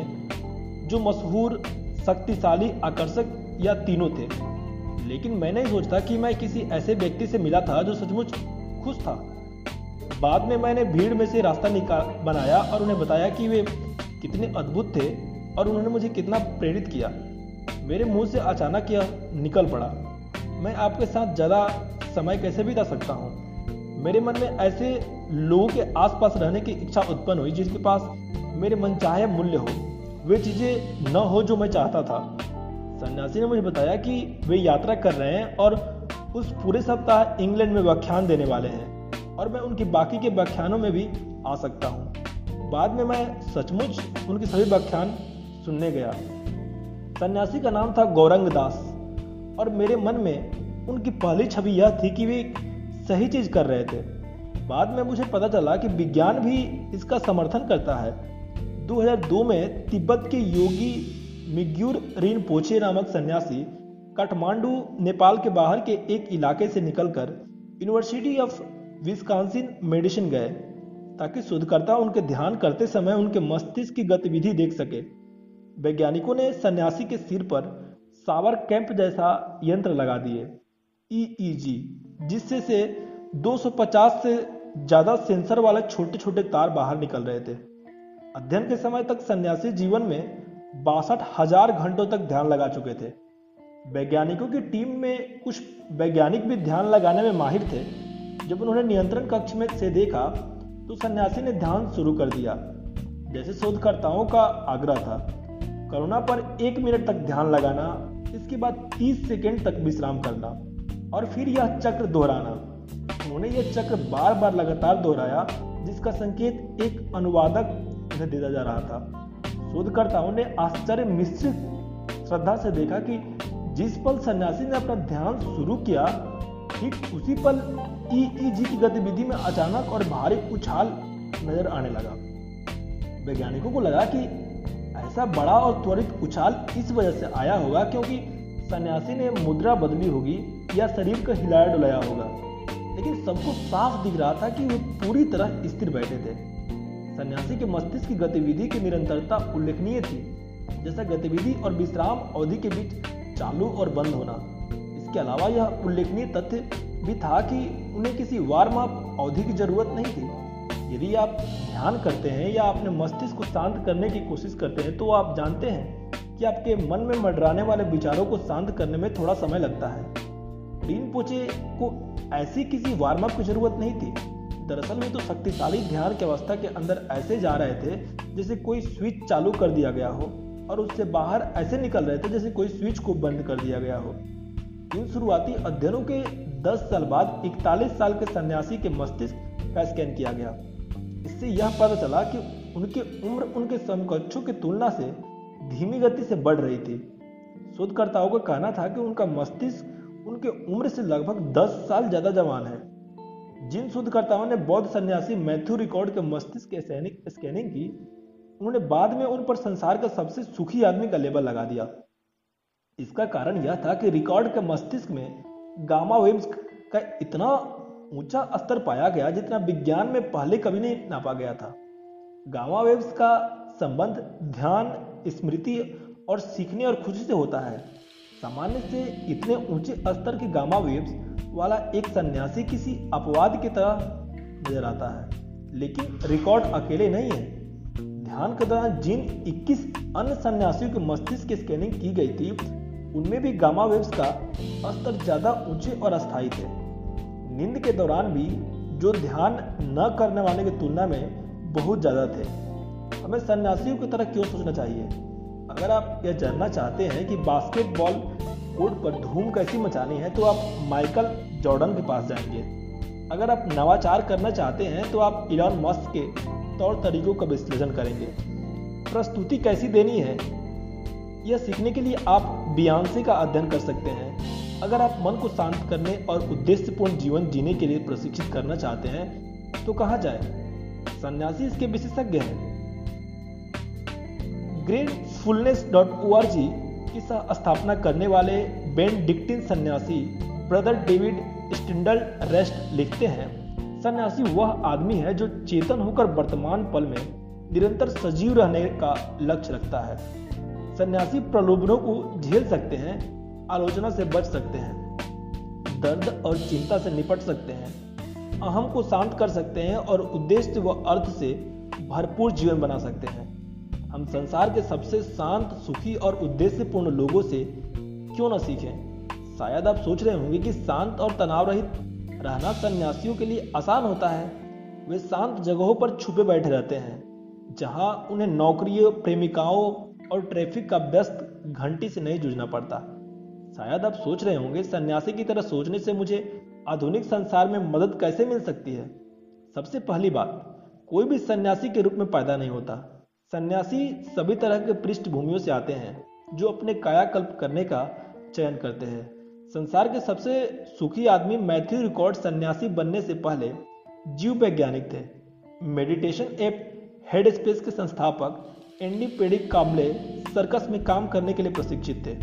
जो मशहूर, शक्तिशाली, आकर्षक या तीनों थे। लेकिन मैं नहीं सोचता कि मैं किसी ऐसे व्यक्ति से मिला था जो सचमुच खुश था। बाद में मैंने भीड़ में से रास्ता निकाल, बनाया और उन्हें बताया कि वे कितने अद्भुत थे और उन्होंने मुझे कितना प्रेरित किया। मेरे मुँह से अचानक यह निकल पड़ा। मैं आपके साथ ज़्यादा समय कैसे बिता सकता हूँ? मेरे मन में ऐसे लोगों के आसपास रहने की इच्छा उत्पन्न हुई जिसके पास मेरे मन चाहे मूल्य हो। वे चीज़ें न हो जो मैं चाहता था। सन्यासी ने मुझे बताया कि वे यात्रा कर रहे हैं और उस पूरे सप्ताह इंग्लैंड में व्याख्यान देने वाले हैं और मैं उनकी बाकी के व्याख्यानों में भी आ सकता हूँ। बाद में मैं सचमुच उनके सभी व्याख्यान सुनने गया। सन्यासी का नाम था गौरंग दास और मेरे मन में उनकी पहली छवि यह थी कि वे सही चीज़ कर रहे थे। बाद में मुझे पता चला कि विज्ञान भी इसका समर्थन करता है। 2002 में तिब्बत के योगी मिग्यूर रिन पोचे नामक सन्यासी काठमांडू, नेपाल के बाहर के एक इलाके से निकलकर यूनिवर्सिटी ऑफ़ विस्कांसिन मेडिसिन गए, ताकि शोधकर्ता उनके ध्यान करते समय उनके मस्तिष्क की गतिविधि देख सके। वैज्ञानिकों ने सन्यासी के सिर पर सावर कैंप जैसा यंत्र लगा दिए ईईजी e जिससे से 250 से ज़्यादा सेंसर वाले छोटे छोटे तार बाहर निकल रहे थे। अध्ययन के समय तक सन्यासी जीवन में बासठ हज़ार घंटों तक ध्यान लगा चुके थे। वैज्ञानिकों की टीम में कुछ वैज्ञानिक भी ध्यान लगाने में माहिर थे। जब उन्होंने नियंत्रण कक्ष में से देखा तो सन्यासी ने ध्यान शुरू कर दिया, जैसे शोधकर्ताओं का आग्रह था। करुणा पर एक मिनट तक ध्यान लगाना, इसके बाद 30 सेकेंड तक विश्राम करना, और फिर यह चक्र दोहराना। उन्होंने यह चक्र बार बार लगातार दोहराया, जिसका संकेत एक अनुवादक उन्हें दिया जा रहा था। शोधकर्ताओं ने आश्चर्य मिश्रित श्रद्धा से देखा कि जिस पल सन्यासी ने अपना ध्यान शुरू किया, ठीक उसी पल ईईजी की गतिविधि में अचानक और भारी उछाल नज़र आने लगा। वैज्ञानिकों को लगा कि ऐसा बड़ा और त्वरित उछाल इस वजह से आया होगा क्योंकि सन्यासी ने मुद्रा बदली होगी या शरीर का हिलाया डुलाया होगा। लेकिन सबको साफ़ दिख रहा था कि वे पूरी तरह स्थिर बैठे थे। सन्यासी के मस्तिष्क की गतिविधि की निरंतरता उल्लेखनीय थी। जैसा गतिविधि और विश्राम अवधि के बीच चालू और बंद होना। इसके अलावा यह उल्लेखनीय तथ्य भी था कि उन्हें किसी वार्म अप अवधि की ज़रूरत नहीं थी। यदि आप ध्यान करते हैं या अपने मस्तिष्क को शांत करने की कोशिश करते हैं तो आप जानते हैं कि आपके मन में मंडराने वाले विचारों को शांत करने में थोड़ा समय लगता है। डीन पोचे को ऐसी किसी वार्म अप की ज़रूरत नहीं थी। दरअसल में तो शक्तिशाली ध्यान की अवस्था के अंदर ऐसे जा रहे थे, जैसे कोई स्विच चालू कर दिया गया हो और उससे बाहर ऐसे निकल रहे थे जैसे कोई स्विच को बंद कर दिया गया हो। इन शुरुआती अध्ययनों के 10 साल बाद 41 साल के सन्यासी के मस्तिष्क का स्कैन किया गया। इससे यह पता चला कि उनकी उम्र उनके समकक्षों की तुलना से धीमी गति से बढ़ रही थी। शोधकर्ताओं का कहना था कि उनका मस्तिष्क उनके उम्र से लगभग 10 साल ज़्यादा जवान है। जिन शोधकर्ताओं ने बौद्ध सन्यासी मैथ्यू रिकॉर्ड के मस्तिष्क स्कैनिंग की, उन्होंने बाद में उन पर संसार का सबसे सुखी आदमी का लेबल लगा दिया। इसका कारण यह था कि रिकॉर्ड के मस्तिष्क में गामा वेव्स का इतना ऊँचा स्तर पाया गया जितना विज्ञान में पहले कभी नहीं नापा गया था। गामा वेव्स का संबंध ध्यान, स्मृति और सीखने और खुशी से होता है। सामान्य से इतने ऊँचे स्तर के गामा वेव्स वाला एक सन्यासी किसी अपवाद की तरह नज़र आता है, लेकिन रिकॉर्ड अकेले नहीं है। ध्यान के दौरान जिन 21 अन्य सन्यासियों के मस्तिष्क की स्कैनिंग की गई थी, उनमें भी गामा वेव्स का स्तर ज़्यादा ऊँचे और अस्थायी थे। नींद के दौरान भी जो ध्यान न करने वाले की तुलना में बहुत ज़्यादा थे। हमें सन्यासियों की तरह क्यों सोचना चाहिए? अगर आप यह जानना चाहते हैं कि बास्केटबॉल कोर्ट पर धूम कैसी मचानी है तो आप माइकल जॉर्डन के पास जाएँगे। अगर आप नवाचार करना चाहते हैं तो आप इलॉन मस्क के तौर तरीकों का विश्लेषण करेंगे। प्रस्तुति कैसी देनी है? यह सीखने के लिए आप बियांसे का अध्ययन कर सकते हैं। अगर आप मन को शांत करने और उद्देश्यपूर्ण जीवन जीने के लिए प्रशिक्षित करना चाहते हैं तो कहा जाए? सन्यासी इसके विशेषज्ञ हैं। Gratefulness dot O R G की स्थापना करने वाले बेन डिक्टिन सन्यासी ब्रदर डेविड स्टिंडल रेस्ट लिखते हैं। सन्यासी वह आदमी है जो चेतन होकर वर्तमान पल में निरंतर सजीव रहने का लक्ष्य रखता है। सन्यासी प्रलोभनों को झेल सकते हैं, आलोचना से बच सकते हैं, दर्द और चिंता से निपट सकते हैं, अहम को शांत कर सकते हैं और उद्देश्य व अर्थ से भरपूर जीवन बना सकते हैं। हम संसार के सबसे शांत, सुखी और उद्देश्यपूर्ण लोगों से क्यों ना सीखें? शायद आप सोच रहे होंगे कि शांत और तनाव रहित रहना सन्यासियों के लिए आसान होता है। वे शांत जगहों पर छुपे बैठे रहते हैं, जहाँ उन्हें नौकरियों, प्रेमिकाओं और ट्रैफ़िक का व्यस्त घंटी से नहीं जूझना पड़ता। शायद आप सोच रहे होंगे, सन्यासी की तरह सोचने से मुझे आधुनिक संसार में मदद कैसे मिल सकती है? सबसे पहली बात, कोई भी सन्यासी के रूप में पैदा नहीं होता। सन्यासी सभी तरह के पृष्ठभूमियों से आते हैं, जो अपने कायाकल्प करने का चयन करते हैं। संसार के सबसे सुखी आदमी मैथ्यू रिकॉर्ड सन्यासी बनने से पहले जीव वैज्ञानिक थे। मेडिटेशन ऐप हेड स्पेस के संस्थापक एंडी पेडिक काबले सर्कस में काम करने के लिए प्रशिक्षित थे।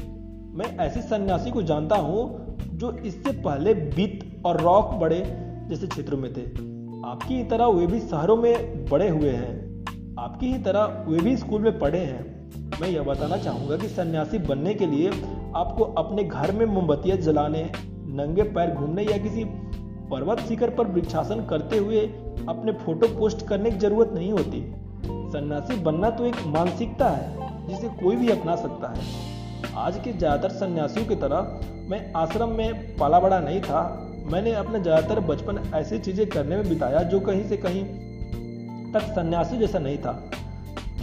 मैं ऐसे सन्यासी को जानता हूँ, जो इससे पहले बीत और रॉक बड़े जैसे क्षेत्रों में थे। आपकी तरह वे भी शहरों में बड़े हुए हैं। आपकी ही तरह वे भी स्कूल में पढ़े हैं। मैं यह बताना चाहूँगा कि सन्यासी बनने के लिए आपको अपने घर में मोमबत्तियाँ जलाने, नंगे पैर घूमने या किसी पर्वत शिखर पर वृक्षासन करते हुए अपने फ़ोटो पोस्ट करने की ज़रूरत नहीं होती। सन्यासी बनना तो एक मानसिकता है, जिसे कोई भी अपना सकता है। आज के ज़्यादातर सन्यासियों की तरह मैं आश्रम में पाला बड़ा नहीं था। मैंने अपना ज़्यादातर बचपन ऐसी चीज़ें करने में बिताया जो कहीं से कहीं तक सन्यासी जैसा नहीं था।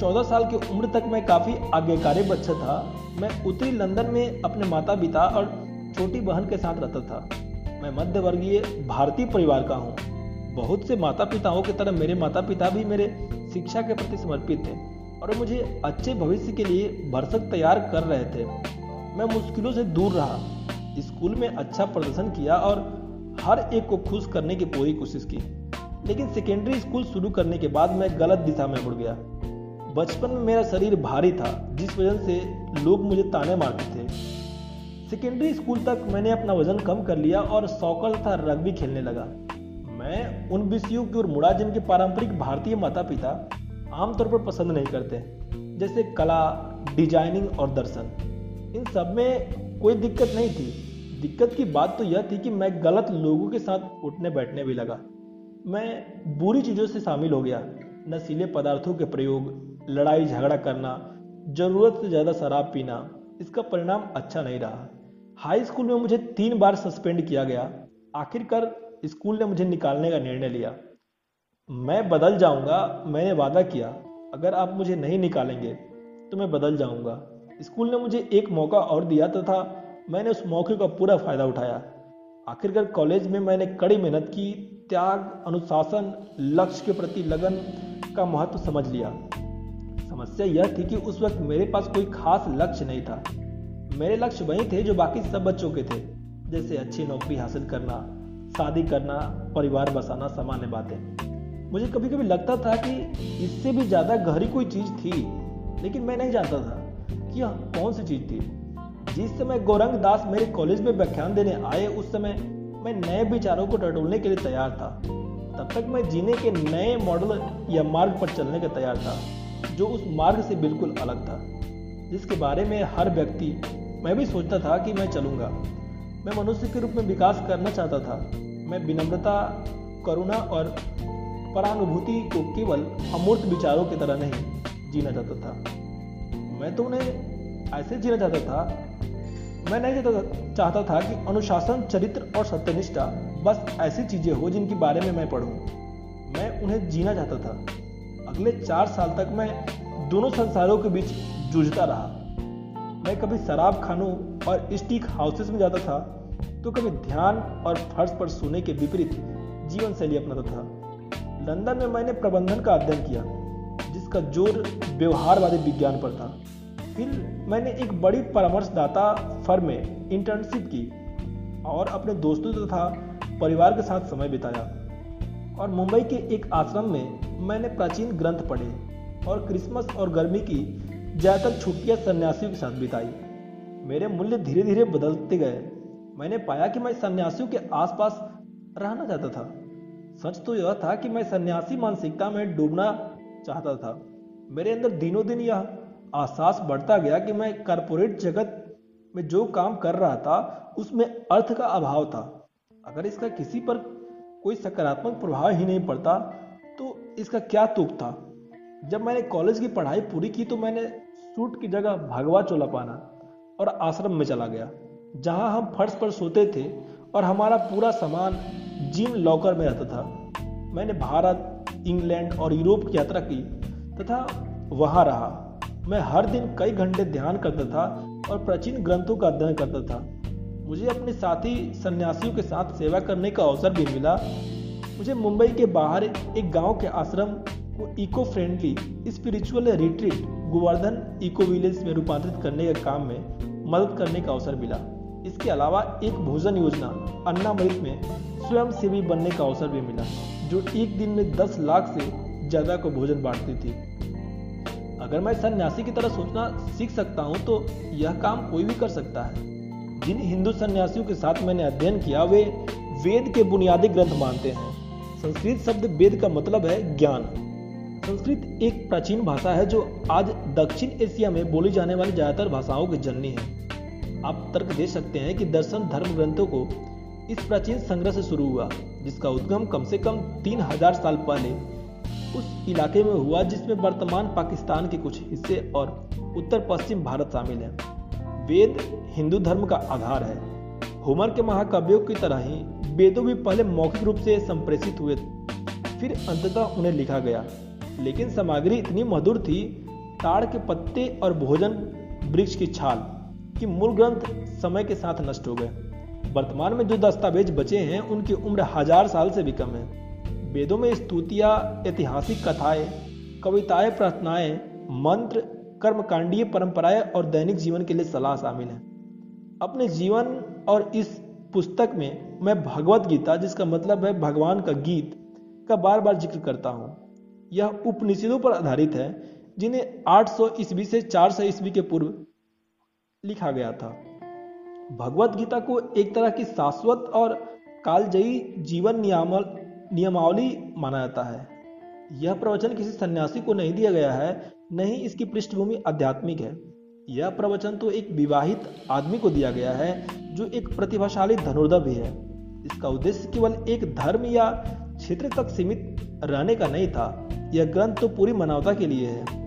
चौदह साल की उम्र तक मैं काफ़ी आज्ञाकारी बच्चा था। मैं उत्तरी लंदन में अपने माता पिता और छोटी बहन के साथ रहता था। मैं मध्य वर्गीय भारतीय परिवार का हूँ। बहुत से माता पिताओं की तरह मेरे माता पिता भी मेरे शिक्षा के प्रति समर्पित थे और मुझे अच्छे भविष्य के लिए भरसक तैयार कर रहे थे। मैं मुश्किलों से दूर रहा, स्कूल में अच्छा प्रदर्शन किया और हर एक को खुश करने की पूरी कोशिश की। लेकिन सेकेंडरी स्कूल शुरू करने के बाद मैं गलत दिशा में मुड़ गया। बचपन में मेरा शरीर भारी था, जिस वजह से लोग मुझे ताने मारते थे। सेकेंडरी स्कूल तक मैंने अपना वज़न कम कर लिया और सौकल था रग्बी खेलने लगा। मैं उन विषयों की ओर मुड़ा जिनके पारंपरिक भारतीय माता पिता आमतौर पर पसंद नहीं करते, जैसे कला डिज़ाइनिंग और दर्शन। इन सब में कोई दिक्कत नहीं थी। दिक्कत की बात तो यह थी कि मैं गलत लोगों के साथ उठने बैठने भी लगा। मैं बुरी चीज़ों से शामिल हो गया। नशीले पदार्थों के प्रयोग, लड़ाई झगड़ा करना, ज़रूरत से ज़्यादा शराब पीना, इसका परिणाम अच्छा नहीं रहा। हाई स्कूल में मुझे तीन बार सस्पेंड किया गया। आखिरकार स्कूल ने मुझे निकालने का निर्णय लिया। मैं बदल जाऊँगा, मैंने वादा किया। अगर आप मुझे नहीं निकालेंगे तो मैं बदल जाऊँगा। स्कूल ने मुझे एक मौका और दिया तथा मैंने उस मौके का पूरा फ़ायदा उठाया। आखिरकार कॉलेज में मैंने कड़ी मेहनत की, त्याग, अनुशासन, लक्ष्य के प्रति लगन का महत्व समझ लिया। समस्या यह थी कि उस वक्त मेरे पास कोई खास लक्ष्य नहीं था। मेरे लक्ष्य वही थे जो बाकी सब बच्चों के थे, जैसे अच्छी नौकरी हासिल करना, शादी करना, परिवार बसाना, सामान्य बातें। मुझे कभी कभी लगता था कि इससे भी ज़्यादा गहरी कोई चीज़ थी, लेकिन मैं नहीं जानता था कि कौन सी चीज़ थी। जिस समय गौरंग दास मेरे कॉलेज में व्याख्यान देने आए, उस समय मैं नए विचारों को टटोलने के लिए तैयार था। तब तक मैं जीने के नए मॉडल या मार्ग पर चलने के तैयार था, जो उस मार्ग से बिल्कुल अलग था। जिसके बारे में हर व्यक्ति, मैं भी सोचता था कि मैं चलूँगा। मैं मनुष्य के रूप में विकास करना चाहता था। मैं विनम्रता, करुणा और परानुभूति को केवल अमूर्त विचारों की तरह नहीं जीना चाहता था। मैं तो उन्हें ऐसे जीना चाहता था मैं नहीं चाहता था कि अनुशासन, चरित्र और सत्यनिष्ठा बस ऐसी चीज़ें हो जिनके बारे में मैं पढ़ूं। मैं उन्हें जीना चाहता था। अगले चार साल तक मैं दोनों संसारों के बीच जूझता रहा। मैं कभी शराब खानों और स्टीक हाउसेस में जाता था तो कभी ध्यान और फर्श पर सोने के विपरीत जीवन शैली अपनाता था। लंदन में मैंने प्रबंधन का अध्ययन किया, जिसका ज़ोर व्यवहारवादी विज्ञान पर था। फिर मैंने एक बड़ी परामर्शदाता फर्म में इंटर्नशिप की और अपने दोस्तों तथा परिवार के साथ समय बिताया। और मुंबई के एक आश्रम में मैंने प्राचीन ग्रंथ पढ़े और क्रिसमस और गर्मी की ज़्यादातर छुट्टियाँ सन्यासियों के साथ बिताई। मेरे मूल्य धीरे धीरे बदलते गए। मैंने पाया कि मैं सन्यासियों के आसपास रहना चाहता था। सच तो यह था कि मैं सन्यासी मानसिकता में डूबना चाहता था। मेरे अंदर दिनों दिन यह आसास बढ़ता गया कि मैं कारपोरेट जगत में जो काम कर रहा था, उसमें अर्थ का अभाव था। अगर इसका किसी पर कोई सकारात्मक प्रभाव ही नहीं पड़ता तो इसका क्या तुक था? जब मैंने कॉलेज की पढ़ाई पूरी की तो मैंने सूट की जगह भगवा चोला पाना और आश्रम में चला गया, जहाँ हम फर्श पर सोते थे और हमारा पूरा सामान जिम लॉकर में रहता था। मैंने भारत, इंग्लैंड और यूरोप की यात्रा की, तथा वहाँ रहा। मैं हर दिन कई घंटे ध्यान करता था और प्राचीन ग्रंथों का अध्ययन करता था। मुझे अपने साथी सन्यासियों के साथ सेवा करने का अवसर भी मिला। मुझे मुंबई के बाहर एक गाँव के आश्रम को eco friendly spiritual retreat Govardhan eco village में रूपांतरित करने के काम में मदद करने का अवसर मिला। इसके अलावा एक भोजन योजना, अन्नामृत में स्वयं सेवी बनने का अवसर भी मिला, जो एक दिन में दस लाख से ज़्यादा को भोजन बांटती थी। अगर मैं सन्यासी की तरह सोचना सीख सकता हूँ तो यह काम कोई भी कर सकता है। जिन हिंदू सन्यासियों के साथ मैंने अध्ययन किया, वे वेद के बुनियादी ग्रंथ मानते हैं। संस्कृत शब्द वेद का मतलब है ज्ञान। संस्कृत एक प्राचीन भाषा है, जो आज दक्षिण एशिया में बोली जाने वाली ज़्यादातर भाषाओं की जननी है। आप तर्क दे सकते हैं कि दर्शन धर्म ग्रंथों को इस प्राचीन संग्रह से शुरू हुआ, जिसका उद्गम कम से कम तीन हज़ार साल पहले उस इलाके में हुआ जिसमें वर्तमान पाकिस्तान के कुछ हिस्से और उत्तर पश्चिम भारत शामिल है। वेद हिंदू धर्म का आधार है। होमर के महाकाव्यों की तरह ही वेदों भी पहले मौखिक रूप से संप्रेषित हुए। फिर अंततः उन्हें लिखा गया। लेकिन सामग्री इतनी मधुर थी, ताड़ के पत्ते और भोजन, वृक्ष की छाल, कि मूल ग्रंथ समय के साथ नष्ट हो गए। वर्तमान में जो दस्तावेज़ बचे हैं, उनकी उम्र हज़ार साल से भी कम है। वेदों में स्तुतियाँ, ऐतिहासिक कथाएँ, कविताएँ, प्रार्थनाएँ, मंत्र, कर्मकांडीय परंपराएँ और दैनिक जीवन के लिए सलाह शामिल है। अपने जीवन और इस पुस्तक में मैं भगवत गीता, जिसका मतलब है भगवान का गीत, का बार बार ज़िक्र करता हूँ। यह उपनिषदों पर आधारित है, जिन्हें 800 ईस्वी से 400 ईस्वी के पूर्व लिखा गया था। भगवत गीता को एक तरह की शाश्वत और कालजयी जीवन नियामल नियमावली माना जाता है। यह प्रवचन किसी सन्यासी को नहीं दिया गया है, नहीं इसकी पृष्ठभूमि आध्यात्मिक है। यह प्रवचन तो एक विवाहित आदमी को दिया गया है, जो एक प्रतिभाशाली धनुर्धर भी है। इसका उद्देश्य केवल एक धर्म या क्षेत्र तक सीमित रहने का नहीं था। यह ग्रंथ तो पूरी मानवता के लिए है।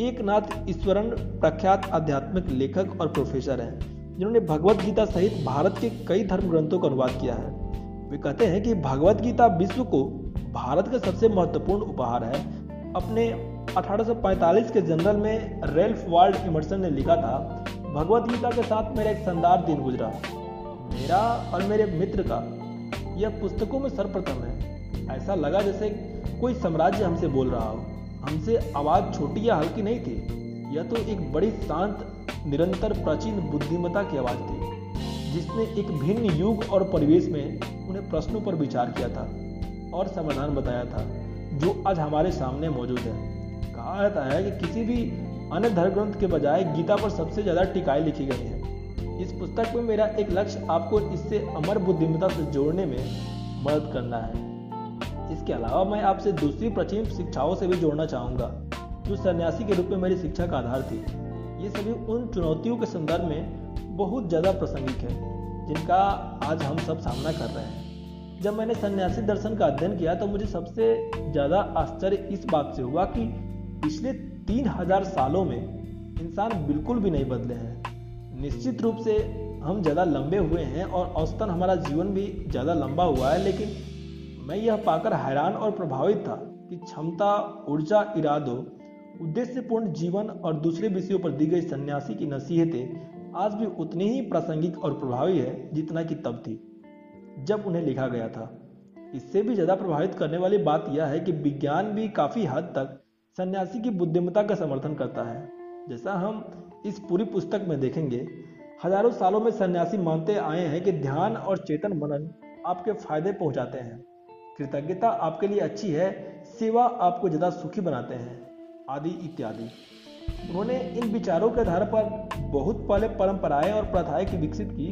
एक नाथ ईश्वरन प्रख्यात आध्यात्मिक लेखक और प्रोफेसर हैं, जिन्होंने भगवत गीता सहित भारत के कई धर्म ग्रंथों का अनुवाद किया है। वे कहते हैं कि भगवत गीता विश्व को भारत का सबसे महत्वपूर्ण उपहार है। अपने 1845 के जनरल में रेल्फ वाल्ड इमर्सन ने लिखा था, भगवत गीता के साथ मेरा एक शानदार दिन गुजरा। मेरा और मेरे मित्र का यह पुस्तकों में सर्वप्रथम है। ऐसा लगा जैसे कोई साम्राज्य हमसे बोल रहा हो। हमसे आवाज़ छोटी या हल्की नहीं थी। यह तो एक बड़ी शांत, निरंतर, प्राचीन बुद्धिमता की आवाज़ थी। जिसने एक भिन्न युग और परिवेश में उन्हें प्रश्नों पर विचार किया था और समाधान बताया था, जो आज हमारे सामने मौजूद है। कहा जाता है कि किसी भी अन्य धर्म ग्रंथ के बजाय गीता पर सबसे ज़्यादा टिकाई लिखी गई है। इस पुस्तक में मेरा एक लक्ष्य आपको इससे अमर बुद्धिमता से जोड़ने में मदद करना है। इसके अलावा मैं आपसे दूसरी प्राचीन शिक्षाओं से भी जोड़ना चाहूँगा, जो सन्यासी के रूप में मेरी शिक्षा का आधार थी। ये सभी उन चुनौतियों के संदर्भ में बहुत ज़्यादा प्रासंगिक है, जिनका आज हम सब सामना कर रहे हैं। जब मैंने सन्यासी दर्शन का अध्ययन किया तो मुझे सबसे ज़्यादा आश्चर्य इस बात से हुआ कि पिछले तीन हज़ार सालों में इंसान बिल्कुल भी नहीं बदले हैं। निश्चित रूप से हम ज़्यादा लंबे हुए हैं और औसतन हमारा जीवन भी ज़्यादा लंबा हुआ है, लेकिन मैं यह पाकर हैरान और प्रभावित था कि क्षमता, ऊर्जा, इरादों, उद्देश्यपूर्ण जीवन और दूसरे विषयों पर दी गई सन्यासी की नसीहतें आज भी उतनी ही प्रासंगिक और प्रभावी है जितना कि तब थी, जब उन्हें लिखा गया था। इससे भी ज़्यादा प्रभावित करने वाली बात यह है कि विज्ञान भी काफ़ी हद तक सन्यासी की बुद्धिमत्ता का समर्थन करता है। जैसा हम इस पूरी पुस्तक में देखेंगे, हज़ारों सालों में सन्यासी मानते आए हैं कि ध्यान और चेतन मनन आपके फ़ायदे पहुंचाते हैं। कृतज्ञता आपके लिए अच्छी है, सेवा आपको ज़्यादा सुखी बनाते हैं, आदि इत्यादि। उन्होंने इन विचारों के आधार पर बहुत पहले परंपराएँ और प्रथाएँ की विकसित की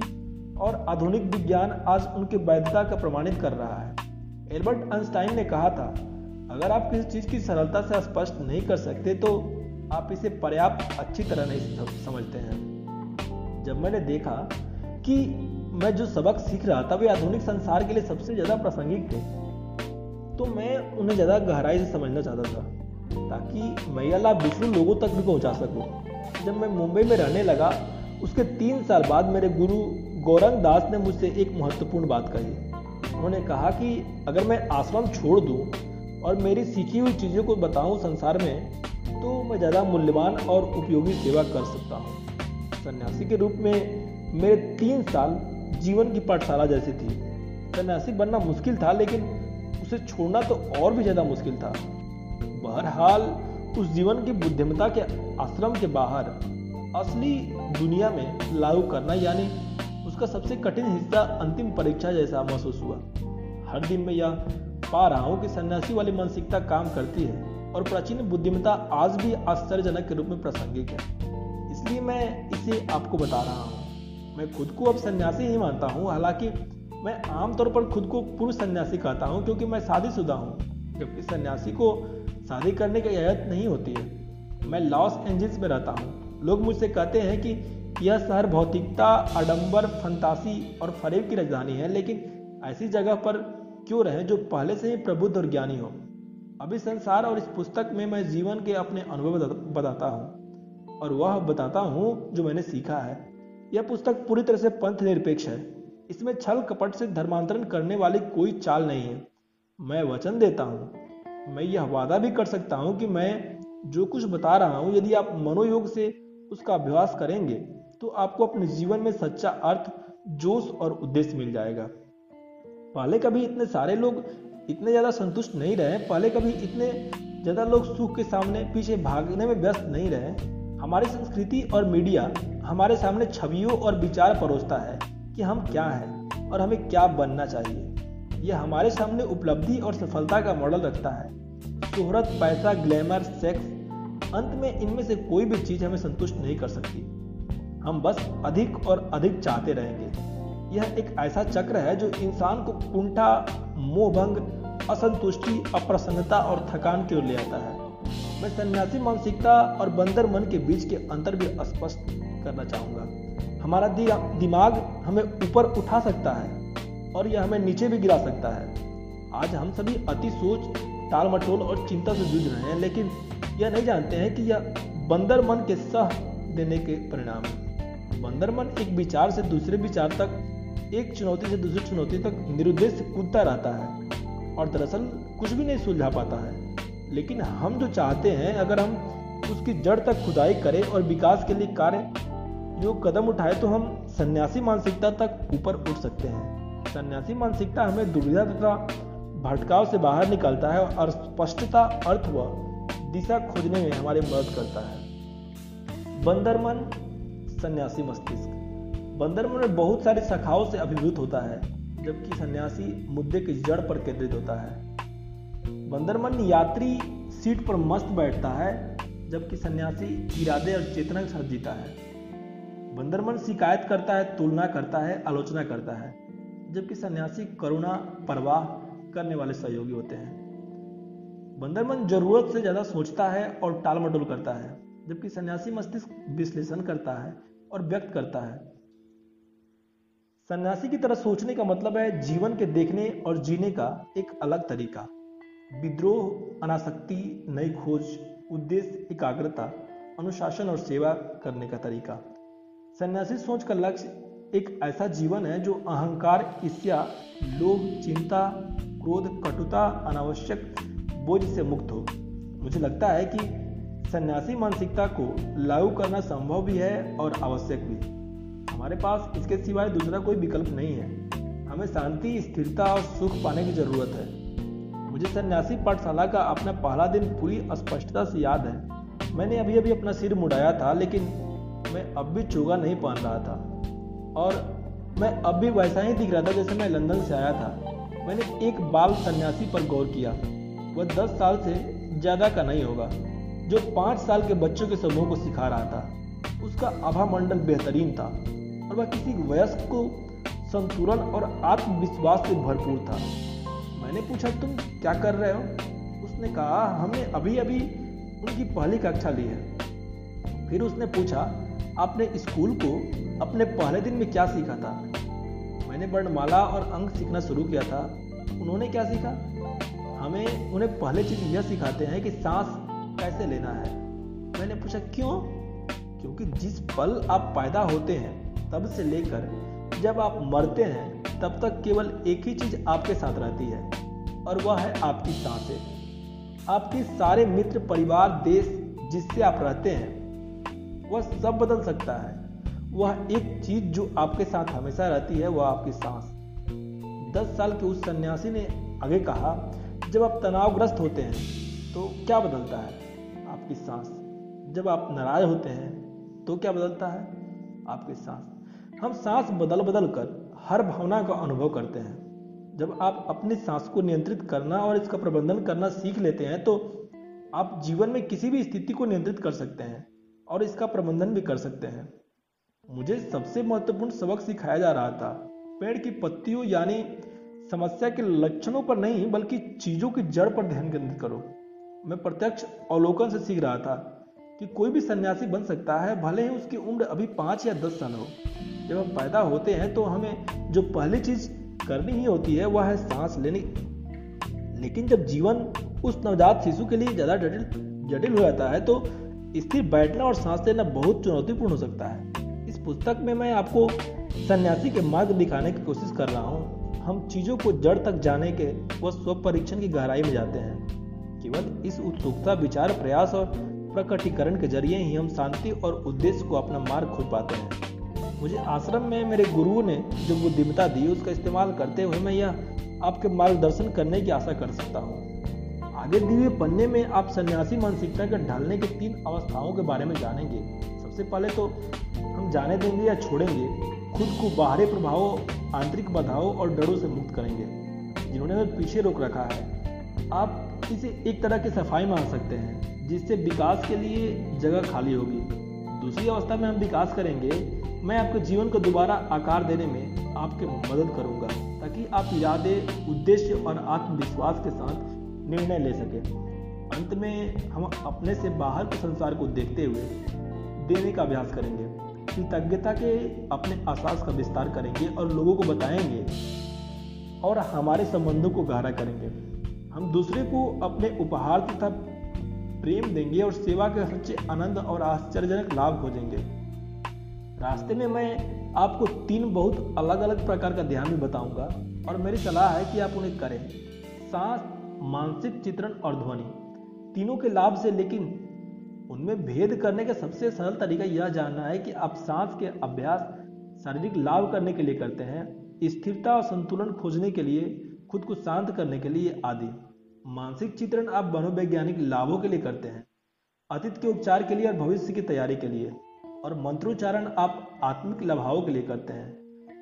और आधुनिक विज्ञान आज उनकी वैधता का प्रमाणित कर रहा है। एल्बर्ट आइंस्टाइन ने कहा था, अगर आप किसी चीज़ की सरलता से स्पष्ट नहीं कर सकते तो आप इसे पर्याप्त अच्छी तरह नहीं समझते हैं। जब मैंने देखा कि मैं जो सबक सीख रहा था, वे आधुनिक संसार के लिए सबसे ज़्यादा प्रासंगिक थे तो मैं उन्हें ज़्यादा गहराई से समझना चाहता था। ताकि मैं लाभ दूसरे लोगों तक भी पहुँचा सकूँ। जब मैं मुंबई में रहने लगा, उसके तीन साल बाद मेरे गुरु गौरंग दास ने मुझसे एक महत्वपूर्ण बात कही। उन्होंने कहा कि अगर मैं आश्रम छोड़ दूँ और मेरी सीखी हुई चीज़ों को बताऊँ संसार में तो मैं ज़्यादा मूल्यवान और उपयोगी सेवा कर सकता हूँ। सन्यासी के रूप में मेरे तीन साल जीवन की पाठशाला जैसी थी। सन्यासी बनना मुश्किल था, लेकिन उसे छोड़ना तो और भी ज़्यादा मुश्किल था। बहरहाल, उस जीवन की बुद्धिमता के आश्रम के बाहर, असली दुनिया में लागू करना यानी उसका सबसे कठिन हिस्सा अंतिम परीक्षा जैसा महसूस हुआ। हर दिन मैं यह पा रहा हूँ कि सन्यासी वाली मानसिकता काम करती है और प्राचीन बुद्धिमत्ता आज भी आश्चर्यजनक के रूप में प्रासंगिक है। इसलिए मैं इसे आपको बता रहा हूँ। मैं खुद को अब सन्यासी ही मानता हूँ, हालाँकि मैं आमतौर पर खुद को पूर्व सन्यासी कहता हूँ, क्योंकि मैं शादीशुदा हूँ। जबकि सन्यासी को शादी करने की इजाज़त नहीं होती है। मैं लॉस एंजल्स में रहता हूँ। लोग मुझसे कहते हैं कि यह शहर भौतिकता, आडंबर, फंतासी और फरेब की राजधानी है, लेकिन ऐसी जगह पर क्यों रहे जो पहले से ही प्रबुद्ध और ज्ञानी हो? अभी संसार और इस पुस्तक में मैं जीवन के अपने अनुभव बताता हूँ। और वह बताता हूँ जो मैंने सीखा है। यह पुस्तक पूरी तरह से पंथ निरपेक्ष है। इसमें छल कपट से धर्मांतरण करने वाली कोई चाल नहीं है। मैं वचन देता हूँ मैं यह वादा भी कर सकता हूँ कि मैं जो कुछ बता रहा हूँ, यदि आप मनोयोग से उसका अभ्यास करेंगे तो आपको अपने जीवन में सच्चा अर्थ, जोश और उद्देश्य मिल जाएगा। पहले कभी इतने सारे लोग इतने ज़्यादा संतुष्ट नहीं रहे, पहले कभी इतने ज़्यादा लोग सुख के सामने पीछे भागने में व्यस्त नहीं रहे। हमारी संस्कृति और मीडिया हमारे सामने छवियों और विचार परोसता है कि हम क्या हैं और हमें क्या बनना चाहिए। यह हमारे सामने उपलब्धि और सफलता का मॉडल रखता है। शोहरत पैसा, ग्लैमर, सेक्स, अंत में इनमें से कोई भी चीज़ हमें संतुष्ट नहीं कर सकती। हम बस अधिक और अधिक चाहते रहेंगे। यह एक ऐसा चक्र है जो इंसान को कुंठा, मोहभंग, असंतुष्टि, अप्रसन्नता और थकान की ओर ले आता है। मैं सन्यासी मानसिकता और बंदर मन के बीच के अंतर भी स्पष्ट करना चाहूँगा। हमारा दिमाग हमें ऊपर उठा सकता है और यह हमें नीचे भी गिरा सकता है। आज हम सभी अति सोच टाल मटोल और चिंता से जूझ रहे हैं, लेकिन यह नहीं जानते हैं कि यह बंदर मन के सह देने के परिणाम है। बंदर मन एक विचार से दूसरे विचार तक, एक चुनौती से दूसरी चुनौती तक निरुद्देश कूदता रहता है और दरअसल कुछ भी नहीं सुलझा पाता है। लेकिन हम जो चाहते हैं, अगर हम उसकी जड़ तक खुदाई करें और विकास के लिए कार्य, जो कदम उठाए तो हम सन्यासी मानसिकता तक ऊपर उठ सकते हैं। सन्यासी मानसिकता हमें दुविधा तथा भटकाव से बाहर निकलता है और स्पष्टता, अर्थ व दिशा खोजने में हमारी मदद करता है। बंदरमन सन्यासी मस्तिष्क। बंदरमन में बहुत सारी शाखाओं से अभिभूत होता है, जबकि सन्यासी मुद्दे की जड़ पर केंद्रित होता है। बंदरमन यात्री सीट पर मस्त बैठता है, जबकि सन्यासी इरादे और चेतना के साथ जीता है। बंदरमन शिकायत करता है, तुलना करता है, आलोचना करता है, जबकि सन्यासी करुणा, परवाह करने वाले सहयोगी होते हैं। बंदरमन ज़रूरत से ज़्यादा सोचता है और टाल मटोल करता है, जबकि सन्यासी मस्तिष्क विश्लेषण करता है और व्यक्त करता है। सन्यासी की तरह सोचने का मतलब है जीवन के देखने और जीने का एक अलग तरीका। विद्रोह, अनासक्ति, नई खोज, उद्देश्य, एकाग्रता, अनुशासन और सेवा करने का तरीका। सन्यासी सोच का लक्ष्य एक ऐसा जीवन है जो अहंकार, ईर्ष्या, लोभ, चिंता क्रोध, कटुता, अनावश्यक बोझ से मुक्त हो। मुझे लगता है कि सन्यासी मानसिकता को लागू करना संभव भी है और आवश्यक भी। हमारे पास इसके सिवाय दूसरा कोई विकल्प नहीं है। हमें शांति, स्थिरता और सुख पाने की ज़रूरत है। मुझे सन्यासी पाठशाला का अपना पहला दिन पूरी स्पष्टता से याद है। मैंने अभी अभी अपना सिर मुड़ाया था, लेकिन मैं अब भी चोगा नहीं पहन रहा था। और मैं अब भी वैसा ही दिख रहा था जैसे मैं लंदन से आया था। मैंने एक बाल सन्यासी पर गौर किया। वह दस साल से ज़्यादा का नहीं होगा, जो पाँच साल के बच्चों के समूह को सिखा रहा था। उसका आभा मंडल बेहतरीन था और वह किसी वयस्क को संतुलन और आत्मविश्वास से भरपूर था। मैंने पूछा, तुम क्या कर रहे हो? उसने कहा, हमने अभी अभी उनकी पहली कक्षा ली है। फिर उसने पूछा, आपने स्कूल को अपने पहले दिन में क्या सीखा था? मैंने वर्णमाला और अंक सीखना शुरू किया था, उन्होंने क्या सीखा? हमें उन्हें पहले चीज़ यह सिखाते हैं कि सांस कैसे लेना है। मैंने पूछा, क्यों? क्योंकि जिस पल आप पैदा होते हैं, तब से लेकर जब आप मरते हैं, तब तक केवल एक ही चीज़ आपके साथ रहती है, और वह है आपकी साँसें। आपके सारे मित्र, परिवार, देश जिससे आप रहते हैं, वह सब बदल सकता है। वह एक चीज़ जो आपके साथ हमेशा रहती है, वह आपकी सांस। दस साल के उस सन्यासी ने आगे कहा, जब आप तनावग्रस्त होते हैं तो क्या बदलता है आपकी सांस? जब आप नाराज़ होते हैं तो क्या बदलता है आपकी सांस? हम सांस बदल बदल कर हर भावना का अनुभव करते हैं। जब आप अपनी सांस को नियंत्रित करना और इसका प्रबंधन करना सीख लेते हैं तो आप जीवन में किसी भी स्थिति को नियंत्रित कर सकते हैं और इसका प्रबंधन भी कर सकते हैं। मुझे सबसे महत्वपूर्ण सबक सिखाया जा रहा था। पेड़ की पत्तियों यानी समस्या के लक्षणों पर नहीं, बल्कि चीज़ों की जड़ पर ध्यान केंद्रित करो। मैं प्रत्यक्ष अवलोकन से सीख रहा था कि कोई भी सन्यासी बन सकता है, भले ही उसकी उम्र अभी पाँच या दस साल हो। जब हम पैदा होते हैं तो हमें जो पहली चीज़ करनी ही होती है, वह है सांस लेनी। लेकिन जब जीवन उस नवजात शिशु के लिए ज़्यादा जटिल जटिल हो जाता है तो स्थिर बैठना और सांस लेना बहुत चुनौतीपूर्ण हो सकता है। पुस्तक में मैं आपको सन्यासी के मार्ग दिखाने की कोशिश कर रहा हूँ। हम चीज़ों को जड़ तक जाने के व स्व परीक्षण की गहराई में जाते हैं। केवल इस उत्सुकता, विचार, प्रयास और प्रकटीकरण के ज़रिए ही हम शांति और उद्देश्य को अपना मार्ग खोज पाते हैं। मुझे आश्रम में मेरे गुरुओं ने जो बुद्धिमता दी, उसका इस्तेमाल करते हुए मैं यह आपके मार्गदर्शन करने की आशा कर सकता हूँ। आगे दिए पन्ने में आप सन्यासी मानसिकता के ढालने के तीन अवस्थाओं के बारे में जानेंगे। सबसे पहले तो हम जाने देंगे या छोड़ेंगे, खुद को बाहरी प्रभावों, आंतरिक बाधाओं और डरों से मुक्त करेंगे, जिन्होंने हमें पीछे रोक रखा है। आप इसे एक तरह की सफ़ाई मान सकते हैं, जिससे विकास के लिए जगह खाली होगी। दूसरी अवस्था में हम विकास करेंगे, मैं आपके जीवन को दोबारा आकार देने में आपके मदद करूँगा, ताकि आप इरादे, उद्देश्य और आत्मविश्वास के साथ निर्णय ले सकें। अंत में हम अपने से बाहर के संसार को देखते हुए देने का अभ्यास करेंगे, कृतज्ञता के अपने आसास का विस्तार करेंगे और लोगों को बताएँगे और हमारे संबंधों को गहरा करेंगे। हम दूसरे को अपने उपहार तथा प्रेम देंगे और सेवा के सच्चे आनंद और आश्चर्यजनक लाभ खोजेंगे। रास्ते में मैं आपको तीन बहुत अलग अलग प्रकार का ध्यान भी बताऊँगा और मेरी सलाह है कि आप उन्हें करें। सांस, मानसिक चित्रण और ध्वनि, तीनों के लाभ से लेकिन उनमें भेद करने का सबसे सरल तरीका यह जानना है कि आप सांस के अभ्यास, शारीरिक लाभ करने के लिए करते हैं, स्थिरता और संतुलन खोजने के लिए, खुद को शांत करने के लिए आदि। मानसिक चित्रण आप मनोवैज्ञानिक लाभों के लिए करते हैं, अतीत के उपचार के लिए और भविष्य की तैयारी के लिए। और मंत्रोच्चारण आप आत्मिक लाभाओं के लिए करते हैं।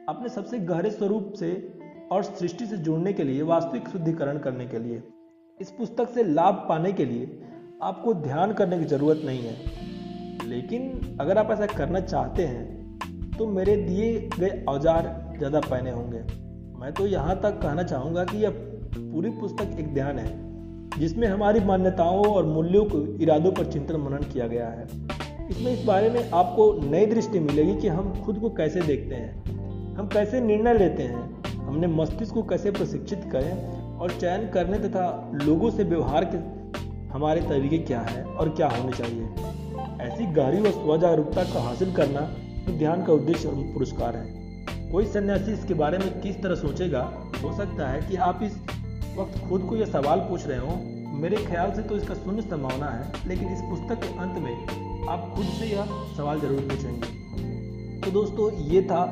अपने सबसे गहरे स्वरूप से और सृष्टि से जुड़ने के लिए, वास्तविक शुद्धिकरण करने के लिए, इस पुस्तक से लाभ पाने के लिए आपको ध्यान करने की ज़रूरत नहीं है। लेकिन अगर आप ऐसा करना चाहते हैं तो मेरे दिए गए औज़ार ज़्यादा पहने होंगे। मैं तो यहाँ तक कहना चाहूँगा कि यह पूरी पुस्तक एक ध्यान है, जिसमें हमारी मान्यताओं और मूल्यों को इरादों पर चिंतन मनन किया गया है। इसमें इस बारे में आपको नई दृष्टि मिलेगी कि हम खुद को कैसे देखते हैं, हम कैसे निर्णय लेते हैं, हमने मस्तिष्क को कैसे प्रशिक्षित करें और चयन करने तथा लोगों से व्यवहार के हमारे तरीके क्या हैं और क्या होने चाहिए? ऐसी गहरी व स्वजागरूकता को हासिल करना ध्यान का उद्देश्य और पुरस्कार है। कोई सन्यासी इसके बारे में किस तरह सोचेगा? हो सकता है कि आप इस वक्त खुद को यह सवाल पूछ रहे हो, मेरे ख्याल से तो इसका शून्य संभावना है, लेकिन इस पुस्तक के अंत में आप खुद से यह सवाल ज़रूर पूछेंगे। तो दोस्तों, ये था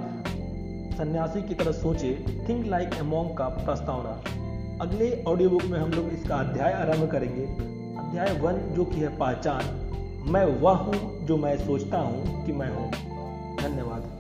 सन्यासी की तरह सोचे थिंक लाइक ए मॉन्क का प्रस्तावना। अगले ऑडियो बुक में हम लोग इसका अध्याय आरंभ करेंगे। अध्याय वन जो कि है पहचान, मैं वह हूँ जो मैं सोचता हूँ कि मैं हूँ। धन्यवाद।